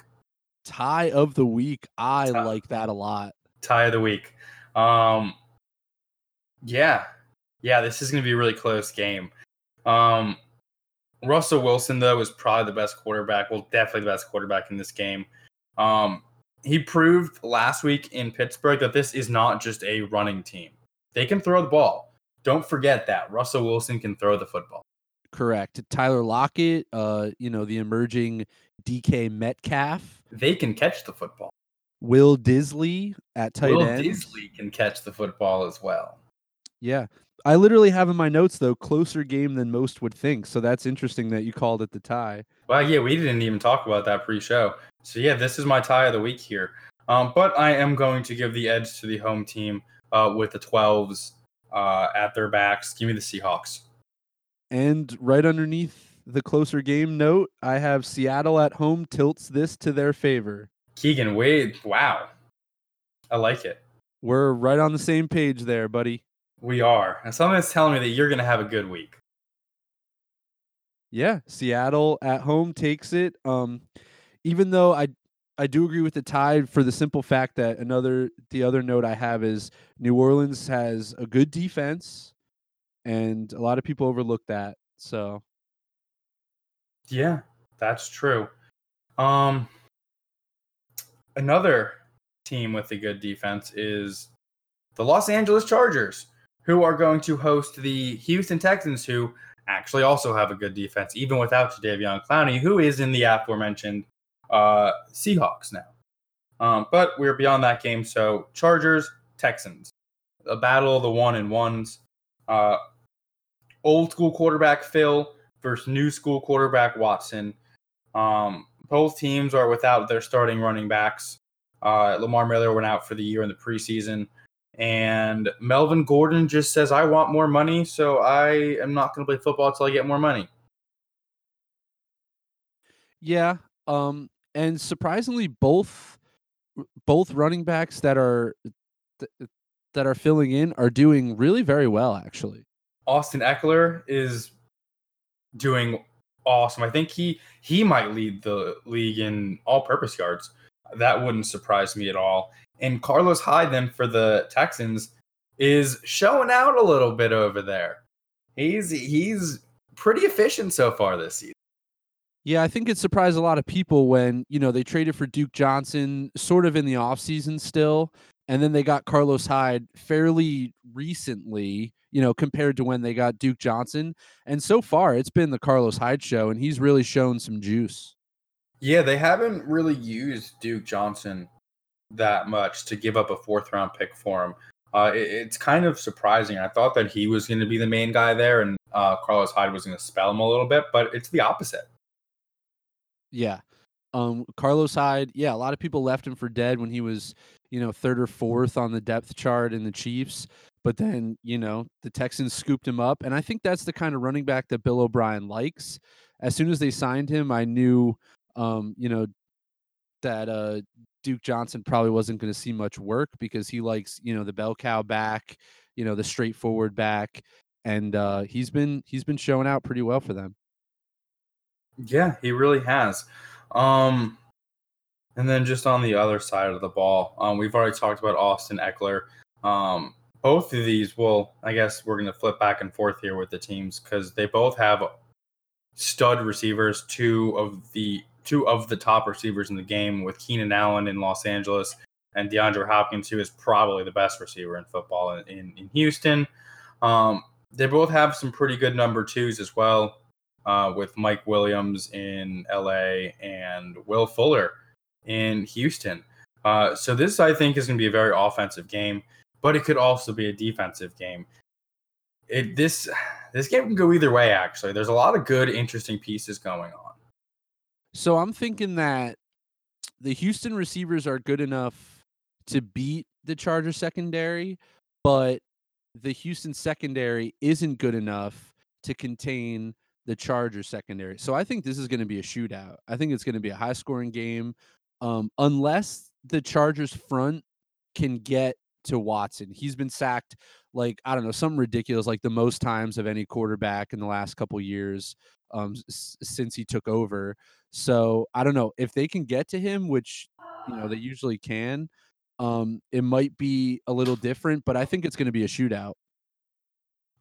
Tie of the week. I Tie. like that a lot. Tie of the week. Um, yeah, yeah, this is going to be a really close game. Um, Russell Wilson though is probably the best quarterback. Well, definitely the best quarterback in this game. Um, he proved last week in Pittsburgh that this is not just a running team. They can throw the ball. Don't forget that Russell Wilson can throw the football. Correct. Tyler Lockett, uh, you know, the emerging DK Metcalf, They can catch the football. Will Dissly at tight Will end. Dissly can catch the football as well. Yeah. I literally have in my notes though closer game than most would think. So that's interesting that you called it the tie. Well, yeah, we didn't even talk about that pre-show. So yeah, this is my tie of the week here. Um, but I am going to give the edge to the home team uh, with the 12s uh, at their backs. Give me the Seahawks. And right underneath the closer game note, I have Seattle at home tilts this to their favor. Keegan, wait, wow, I like it. We're right on the same page there, buddy. We are, and someone's telling me that you're going to have a good week. Yeah, Seattle at home takes it. Um, even though I I do agree with the tie for the simple fact that another the other note I have is New Orleans has a good defense, and a lot of people overlook that. So Yeah, that's true. Um, another team with a good defense is the Los Angeles Chargers, who are going to host the Houston Texans, who actually also have a good defense, even without Jadeveon Clowney, who is in the aforementioned uh, Seahawks now. Um, but we're beyond that game, so Chargers, Texans, a battle of the one and ones. Uh, old school quarterback Phil versus new school quarterback Watson. Um, both teams are without their starting running backs. Uh, Lamar Miller went out for the year in the preseason. And Melvin Gordon just says, I want more money, so I am not going to play football until I get more money. yeah, um, and surprisingly, both both running backs that are th- that are filling in are doing really very well, actually. Austin Ekeler is doing awesome. I think he he might lead the league in all-purpose yards. That wouldn't surprise me at all. And Carlos Hyde then for the Texans is showing out a little bit over there. He's he's pretty efficient so far this season. Yeah, I think it surprised a lot of people when, you know, they traded for Duke Johnson sort of in the offseason still, and then they got Carlos Hyde fairly recently, you know, compared to when they got Duke Johnson. And so far, it's been the Carlos Hyde show, and he's really shown some juice. Yeah, they haven't really used Duke Johnson that much to give up a fourth round pick for him. Uh, it- it's kind of surprising. I thought that he was going to be the main guy there, and uh, Carlos Hyde was going to spell him a little bit, but it's the opposite. Yeah. Um, Carlos Hyde, yeah, a lot of people left him for dead when he was, you know, third or fourth on the depth chart in the Chiefs. But then, you know, the Texans scooped him up. And I think that's the kind of running back that Bill O'Brien likes. As soon as they signed him, I knew, um, you know, that uh, Duke Johnson probably wasn't going to see much work because he likes, you know, the bell cow back, you know, the straightforward back. And uh, he's been he's been showing out pretty well for them. Yeah, he really has. Um, and then just on the other side of the ball, um, we've already talked about Austin Ekeler. Um, both of these, well, I guess we're going to flip back and forth here with the teams because they both have stud receivers. Two of the two of the top receivers in the game, with Keenan Allen in Los Angeles and DeAndre Hopkins, who is probably the best receiver in football in, in, in Houston. Um, they both have some pretty good number twos as well uh, with Mike Williams in LA and Will Fuller in Houston. Uh, so this, I think, is going to be a very offensive game, but it could also be a defensive game. it this this game can go either way. Actually, there's a lot of good, interesting pieces going on. So I'm thinking that the Houston receivers are good enough to beat the Charger secondary, but the Houston secondary isn't good enough to contain the Charger secondary. So I think this is going to be a shootout. I think it's going to be a high scoring game. Um, unless the Chargers front can get to Watson. He's been sacked like I don't know, some ridiculous like the most times of any quarterback in the last couple years um, s- since he took over. So I don't know if they can get to him, which you know they usually can. Um, it might be a little different, but I think it's going to be a shootout.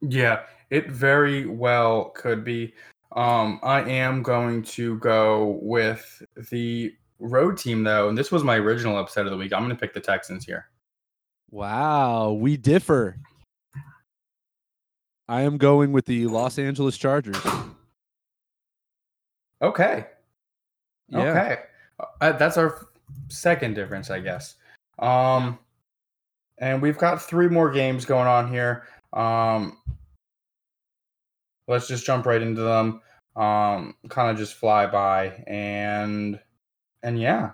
Yeah, it very well could be. Um, I am going to go with the road team though, and this was my original upset of the week. I'm going to pick the Texans here. Wow, we differ. I am going with the Los Angeles Chargers. Okay. Yeah. Okay. Uh, that's our second difference, I guess. Um, and we've got three more games going on here. Um, let's just jump right into them. Um, kind of just fly by and and yeah.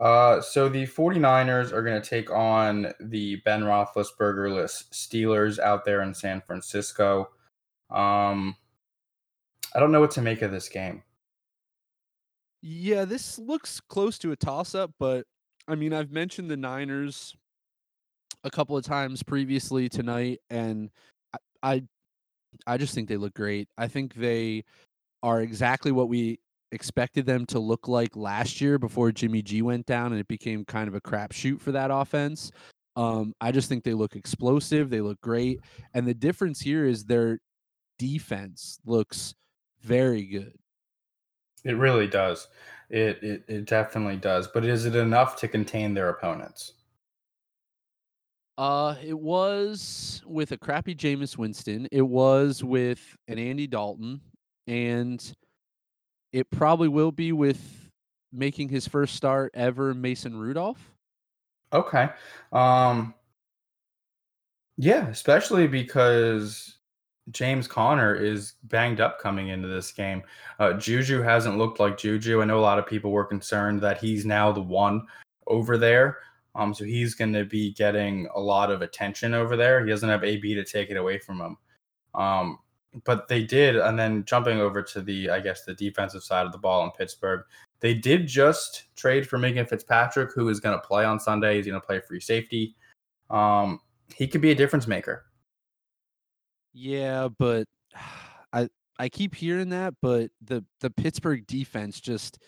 Uh, so the 49ers are going to take on the Ben Roethlisbergerless Steelers out there in San Francisco. Um, I don't know what to make of this game. Yeah, this looks close to a toss up, but I mean, I've mentioned the Niners a couple of times previously tonight, and I, I, I just think they look great. I think they are exactly what we expected them to look like last year before Jimmy G went down and it became kind of a crapshoot for that offense. Um, I just think they look explosive. They look great. And the difference here is their defense looks very good. It really does. It, it it definitely does. But is it enough to contain their opponents? Uh, it was with a crappy Jameis Winston. It was with an Andy Dalton, and it probably will be with making his first start ever, Mason Rudolph. Okay. Um yeah, especially because James Conner is banged up coming into this game. Uh, Juju hasn't looked like Juju. I know a lot of people were concerned that he's now the one over there. Um, so he's going to be getting a lot of attention over there. He doesn't have AB to take it away from him. Um, but they did, and then jumping over to the, I guess, the defensive side of the ball in Pittsburgh, they did just trade for Minkah Fitzpatrick, who is going to play on Sunday. He's going to play free safety. Um, he could be a difference maker. Yeah, but I I keep hearing that, but the the Pittsburgh defense just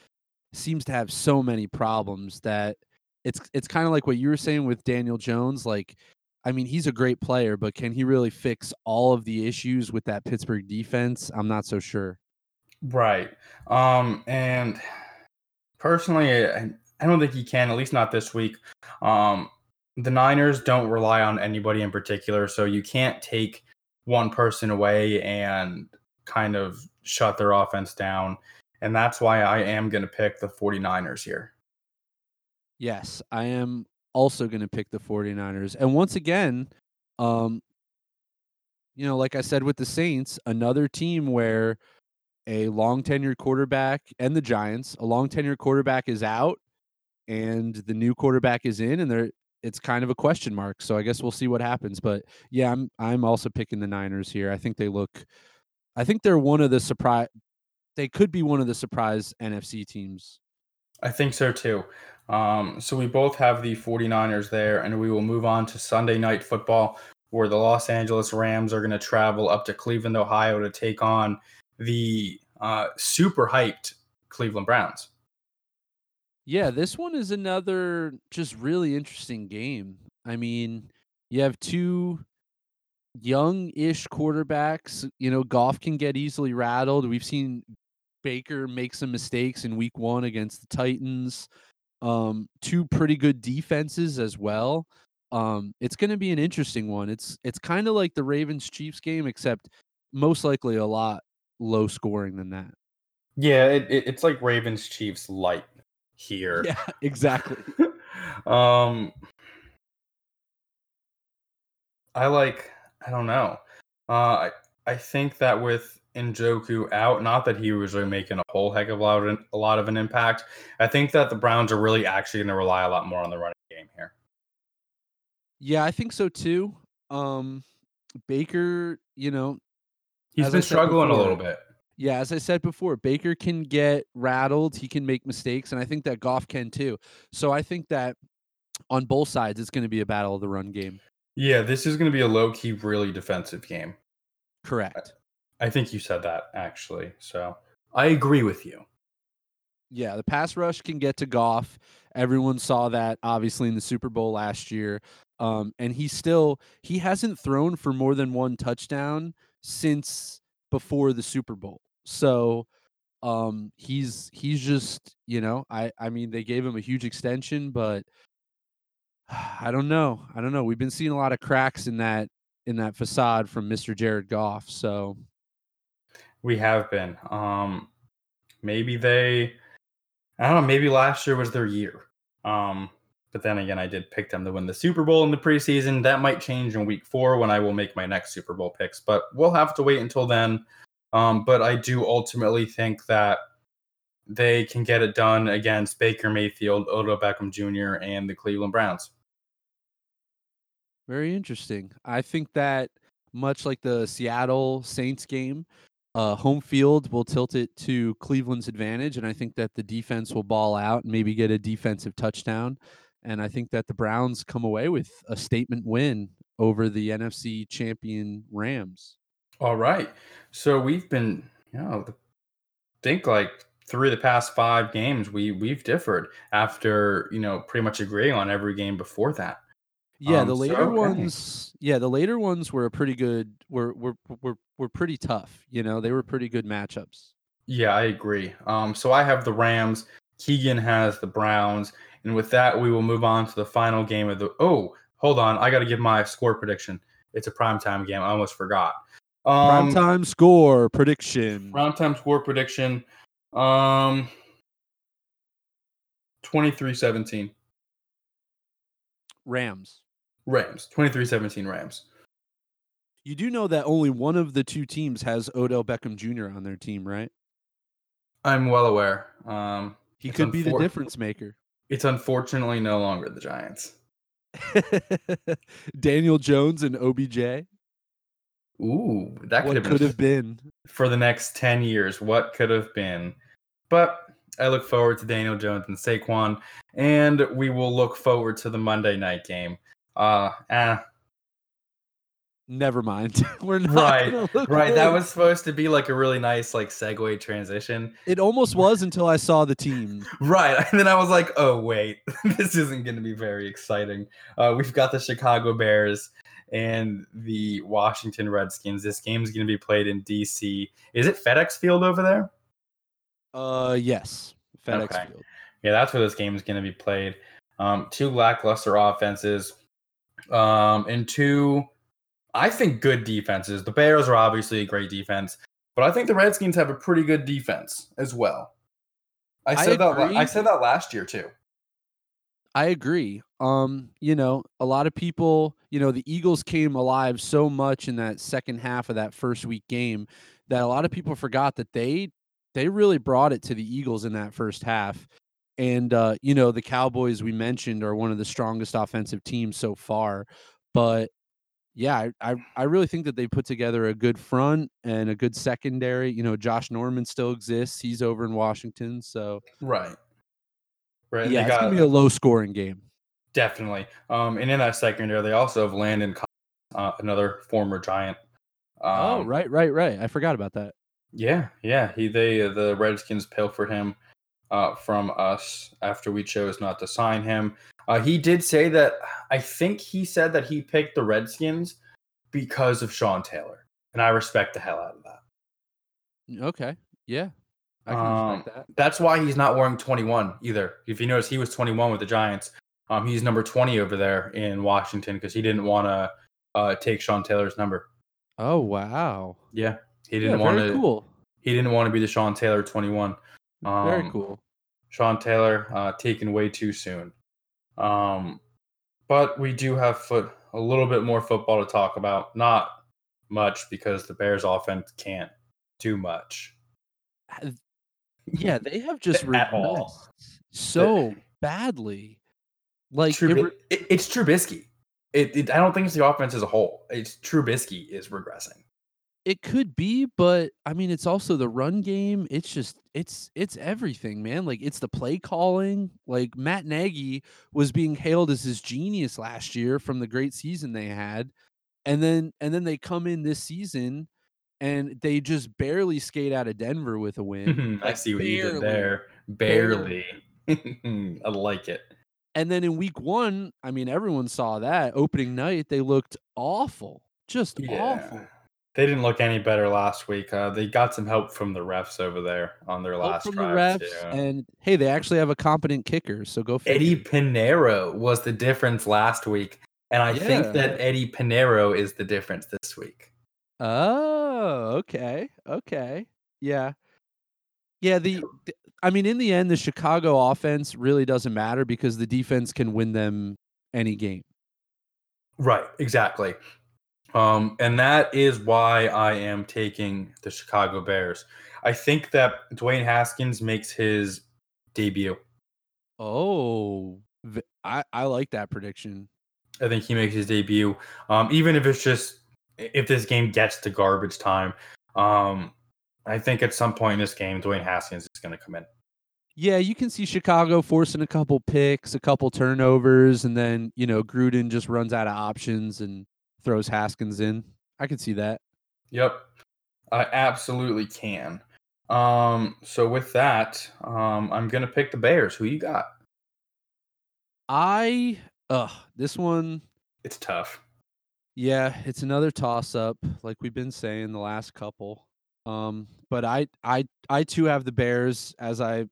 seems to have so many problems that it's it's kind of like what you were saying with Daniel Jones. Like, I mean, he's a great player, but can he really fix all of the issues with that Pittsburgh defense? I'm not so sure. Right. Um, and personally, I, I don't think he can, at least not this week. Um, the Niners don't rely on anybody in particular, so you can't take one person away and kind of shut their offense down. And that's why I am going to pick the 49ers here. Yes, I am also going to pick the 49ers. And once again, um you know, like I said with the Saints, another team where a long tenured quarterback and the Giants, a long tenured quarterback is out and the new quarterback is in and they're it's kind of a question mark. So I guess we'll see what happens. But yeah, I'm I'm also picking the Niners here. I think they look I think they're one of the surprise they could be one of the surprise NFC teams. I think so too. Um, so we both have the 49ers there, and we will move on to Sunday night football, where the Los Angeles Rams are going to travel up to Cleveland, Ohio to take on the uh, super hyped Cleveland Browns. Yeah, this one is another just really interesting game. I mean, you have two young-ish quarterbacks. You know, Goff can get easily rattled. We've seen Baker make some mistakes in week 1 against the Titans. Um, two pretty good defenses as well. Um, it's going to be an interesting one. It's it's kind of like the Ravens Chiefs game except most likely a lot low scoring than that. Yeah, it, it, it's like Ravens Chiefs light here. Yeah, exactly. um, I like. I don't know. Uh, I, I think that with Njoku out, not that he was really making a whole heck of a lot of, a lot of an impact. I think that the Browns are really actually going to rely a lot more on the running game here. Yeah, I think so too. Um, Baker, you know, he's been struggling before, a little bit. Yeah, as I said before, Baker can get rattled. He can make mistakes, and I think that Goff can too. So I think that on both sides, it's going to be a battle of the run game. Yeah, this is going to be a low key, really defensive game. Correct. I think you said that actually. So I agree with you. Yeah, the pass rush can get to Goff. Everyone saw that obviously in the Super Bowl last year. Um, and he still he hasn't thrown for more than one touchdown since before the Super Bowl. So um he's he's just, you know, I I mean they gave him a huge extension, but I don't know. I don't know. We've been seeing a lot of cracks in that in that facade from Mr. Jared Goff. So we have been. Um maybe they I don't know, maybe last year was their year. Um but then again, I did pick them to win the Super Bowl in the preseason. That might change in week four when I will make my next Super Bowl picks, but we'll have to wait until then. Um, but I do ultimately think that they can get it done against Baker Mayfield, Odell Beckham Jr., and the Cleveland Browns. Very interesting. I think that much like the Seattle Saints game, uh, home field will tilt it to Cleveland's advantage, and I think that the defense will ball out and maybe get a defensive touchdown. And I think that the Browns come away with a statement win over the NFC champion Rams. All right. So we've been, you know, think like of the past five games we we've differed after you know pretty much agreeing on every game before that. Yeah, um, the later so, okay. ones. Yeah, the later ones were a pretty good. Were were were were pretty tough. You know, they were pretty good matchups. Yeah, I agree. Um, so I have the Rams. Keegan has the Browns, and with that, we will move on to the final game of the. Oh, hold on. I got to give my score prediction. It's a primetime game. I almost forgot. Um, primetime score prediction. Primetime score prediction. Um, 23-17. Rams. Rams. 23-17 Rams. You do know that only one of the two teams has Odell Beckham Jr. on their team, right? I'm well aware. Um, he could unfor- be the difference maker. It's unfortunately no longer the Giants. Daniel Jones and OBJ. Ooh, that could have, could have been for the next 10 years. What could have been? But I look forward to Daniel Jones and Saquon, and we will look forward to the Monday night game. Uh, eh, never mind. We're not right. right. Forward. That was supposed to be like a really nice like segue transition. It almost was until I saw the team. right. And then I was like, oh wait, this isn't going to be very exciting. Uh, we've got the Chicago Bears and the Washington Redskins. This game is going to be played in DC. Is it FedEx Field over there? Uh, yes, FedEx okay. Field. Yeah, that's where this game is going to be played. Um, two lackluster offenses, um, and two I think good defenses. The Bears are obviously a great defense, but I think the Redskins have a pretty good defense as well. I said I that I said that last year too. I agree. Um, you know, a lot of people, you know, the Eagles came alive so much in that second half of that first week game that a lot of people forgot that they they really brought it to the Eagles in that first half. And uh, you know, the Cowboys we mentioned are one of the strongest offensive teams so far, but yeah, I, I, I really think that they put together a good front and a good secondary. You know, Josh Norman still exists. He's over in Washington, so right, right. Yeah, it's gonna be a low scoring game. Definitely. Um, and in that secondary, they also have Landon, uh, another former Giant. Oh, um, oh, right, right, right. I forgot about that. Yeah, yeah. He they the Redskins pill for him uh, from us after we chose not to sign him. Uh, he did say that I think he said that he picked the Redskins because of Sean Taylor, and I respect the hell out of that. Okay, yeah, I can um, respect that. That's why he's not wearing 21 either. If you notice, he was 21 with the Giants. Um, he's number 20 over there in Washington because he didn't want to uh, take Sean Taylor's number. Oh wow! Yeah, he didn't yeah, want to. Cool. He didn't want to be the Sean Taylor 21. Um, very cool. Sean Taylor uh, taken way too soon. Um, but we do have foot a little bit more football to talk about. Not much because the Bears offense can't do much. Yeah, they have just At all. regressed so badly. Like it it's Trubisky. It, it, I don't think it's the offense as a whole. It's Trubisky is regressing. It could be, but I mean, it's also the run game. It's just, it's, it's everything, man. Like it's the play calling. Like Matt Nagy was being hailed as his genius last year from the great season they had, and then, and then they come in this season, and they just barely skate out of Denver with a win. I Like, see what you did there. Barely. I like it. And then in week one, I mean, everyone saw that opening night. They looked awful, just awful. They didn't look any better last week. Uh, they got some help from the refs over there on their Help last from the refs, too. and hey, they actually have a competent kicker, so go. figure. Eddy Piñeiro was the difference last week. And I Yeah. think that Eddy Piñeiro is the difference this week. Oh, okay, okay, yeah, yeah. The, the- I mean, in the end, the Chicago offense really doesn't matter because the defense can win them any game. Right, exactly. Um, and that is why I am taking the Chicago Bears. I think that Dwayne Haskins makes his debut. Oh, I, I like that prediction. I think he makes his debut. Um, even if it's just if this game gets to garbage time, um, I think at some point in this game, Dwayne Haskins is going to come in. Yeah, you can see Chicago forcing a couple picks, a couple turnovers, and then you know Gruden just runs out of options and throws Haskins in. I can see that. Yep, I absolutely can. Um, so with that, um, I'm going to pick the Bears. Who you got? I, uh this one, It's tough. yeah, it's another toss up, like we've been saying the last couple. Um, but I, I, I too have the Bears as I,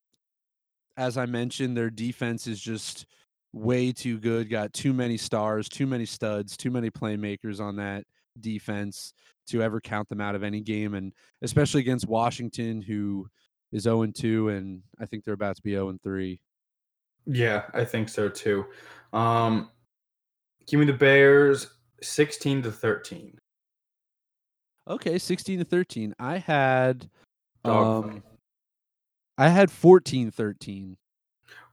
as I mentioned, their defense is just way too good. Got too many stars, too many studs, too many playmakers on that defense to ever count them out of any game, and especially against Washington, who is 0 2, and I think they're about to be 0 3. Yeah, I think so too. Um, give me the Bears, sixteen to thirteen. Okay, 16 to 13. I had um I had 14 13.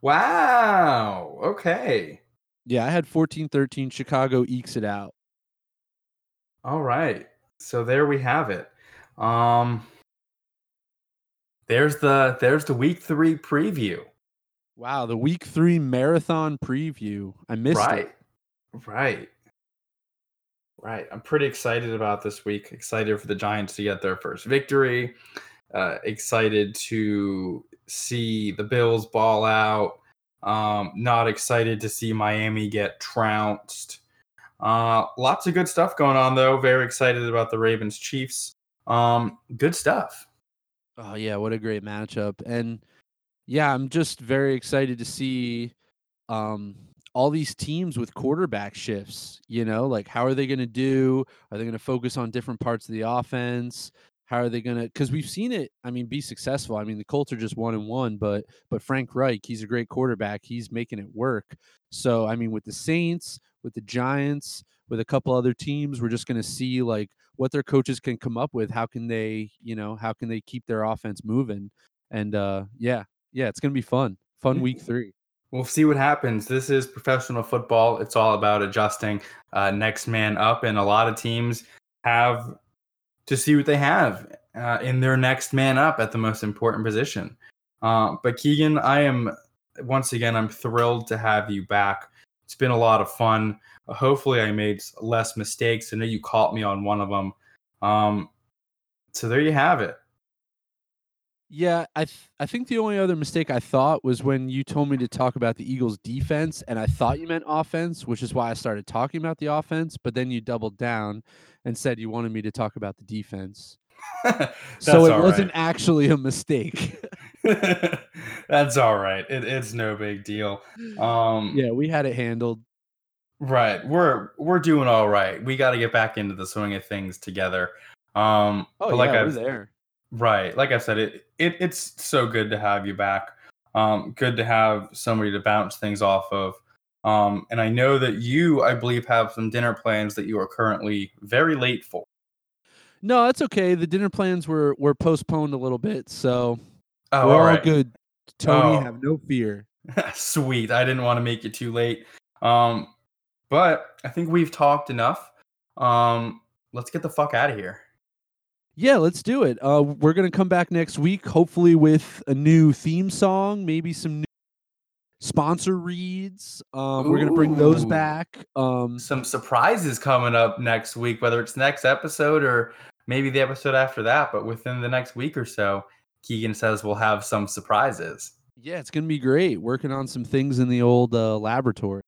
Wow. Okay. Yeah, I had 14 13. Chicago ekes it out. All right. So there we have it. Um, there's the there's the week three preview. Wow, the week 3 marathon preview. I missed right. it. Right. Right. I'm pretty excited about this week. Excited for the Giants to get their first victory. Uh, excited to see the Bills ball out. Um, not excited to see Miami get trounced. Uh, lots of good stuff going on though. Very excited about the Ravens Chiefs. Um, good stuff. Oh yeah, what a great matchup. And yeah, I'm just very excited to see um all these teams with quarterback shifts, you know, like how are they going to do? Are they going to focus on different parts of the offense? How are they going to cuz we've seen it, I mean, be successful. I mean, the Colts are just 1 and 1, but but Frank Reich, he's a great quarterback. He's making it work. So, I mean, with the Saints, with the Giants, with a couple other teams, we're just going to see like what their coaches can come up with. How can they, you know, how can they keep their offense moving? And uh yeah, yeah, it's going to be fun. Fun week 3. We'll see what happens. This is professional football. It's all about adjusting uh, next man up, and a lot of teams have to see what they have uh, in their next man up at the most important position. Uh, but Keegan, I am once again I'm thrilled to have you back. It's been a lot of fun. Hopefully, I made less mistakes. I know you caught me on one of them. Um, so there you have it. Yeah, I th- I think the only other mistake I thought was when you told me to talk about the Eagles defense and I thought you meant offense, which is why I started talking about the offense, but then you doubled down and said you wanted me to talk about the defense. so it wasn't right. actually a mistake. That's all right. It, it's no big deal. Um, yeah, we had it handled. Right. We're we're doing all right. We got to get back into the swing of things together. Um, Oh but like yeah, we're I've there. Right, like I said, it, it it's so good to have you back. Um, good to have somebody to bounce things off of. Um, and I know that you, I believe, have some dinner plans that you are currently very late for. No, that's okay. The dinner plans were were postponed a little bit, so Oh, we're all all right. good. Tony, Oh. have no fear. Sweet. I didn't want to make it too late. Um, but I think we've talked enough. Um, let's get the fuck out of here. Yeah, let's do it. Uh, we're gonna come back next week, hopefully with a new theme song, maybe some new sponsor reads. Um, we're gonna bring those back. Um, Some surprises coming up next week, whether it's next episode or maybe the episode after that, but within the next week or so, Keegan says we'll have some surprises. yeah, it's gonna be great. Working on some things in the old uh, laboratory.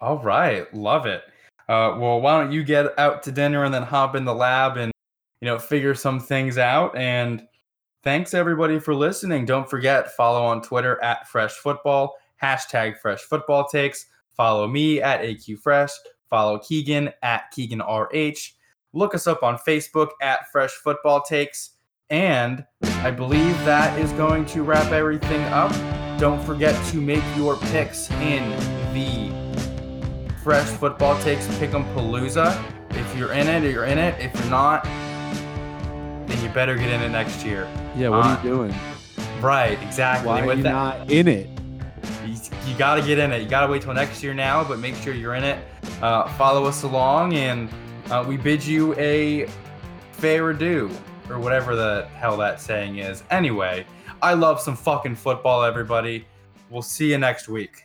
All right, love it. Uh, well, why don't you get out to dinner and then hop in the lab and you know figure some things out? And thanks everybody for listening. Don't forget follow on Twitter at Fresh Football hashtag Fresh Football Takes. Follow me at AQ Fresh. Follow Keegan at Keegan RH. Look us up on Facebook at Fresh Football Takes. And I believe that is going to wrap everything up. Don't forget to make your picks in the Fresh Football Takes Pick'em Palooza. If you're in it, you're in it. If you're not, then you better get in it next year. Yeah, what Uh, are you doing? Right, exactly. Why are With you that- not in it? you, you got to get in it. You got to wait till next year now, but make sure you're in it. Uh, follow us along, and uh, we bid you a fair adieu, or whatever the hell that saying is. Anyway, I love some fucking football, everybody. We'll see you next week.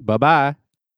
Bye bye.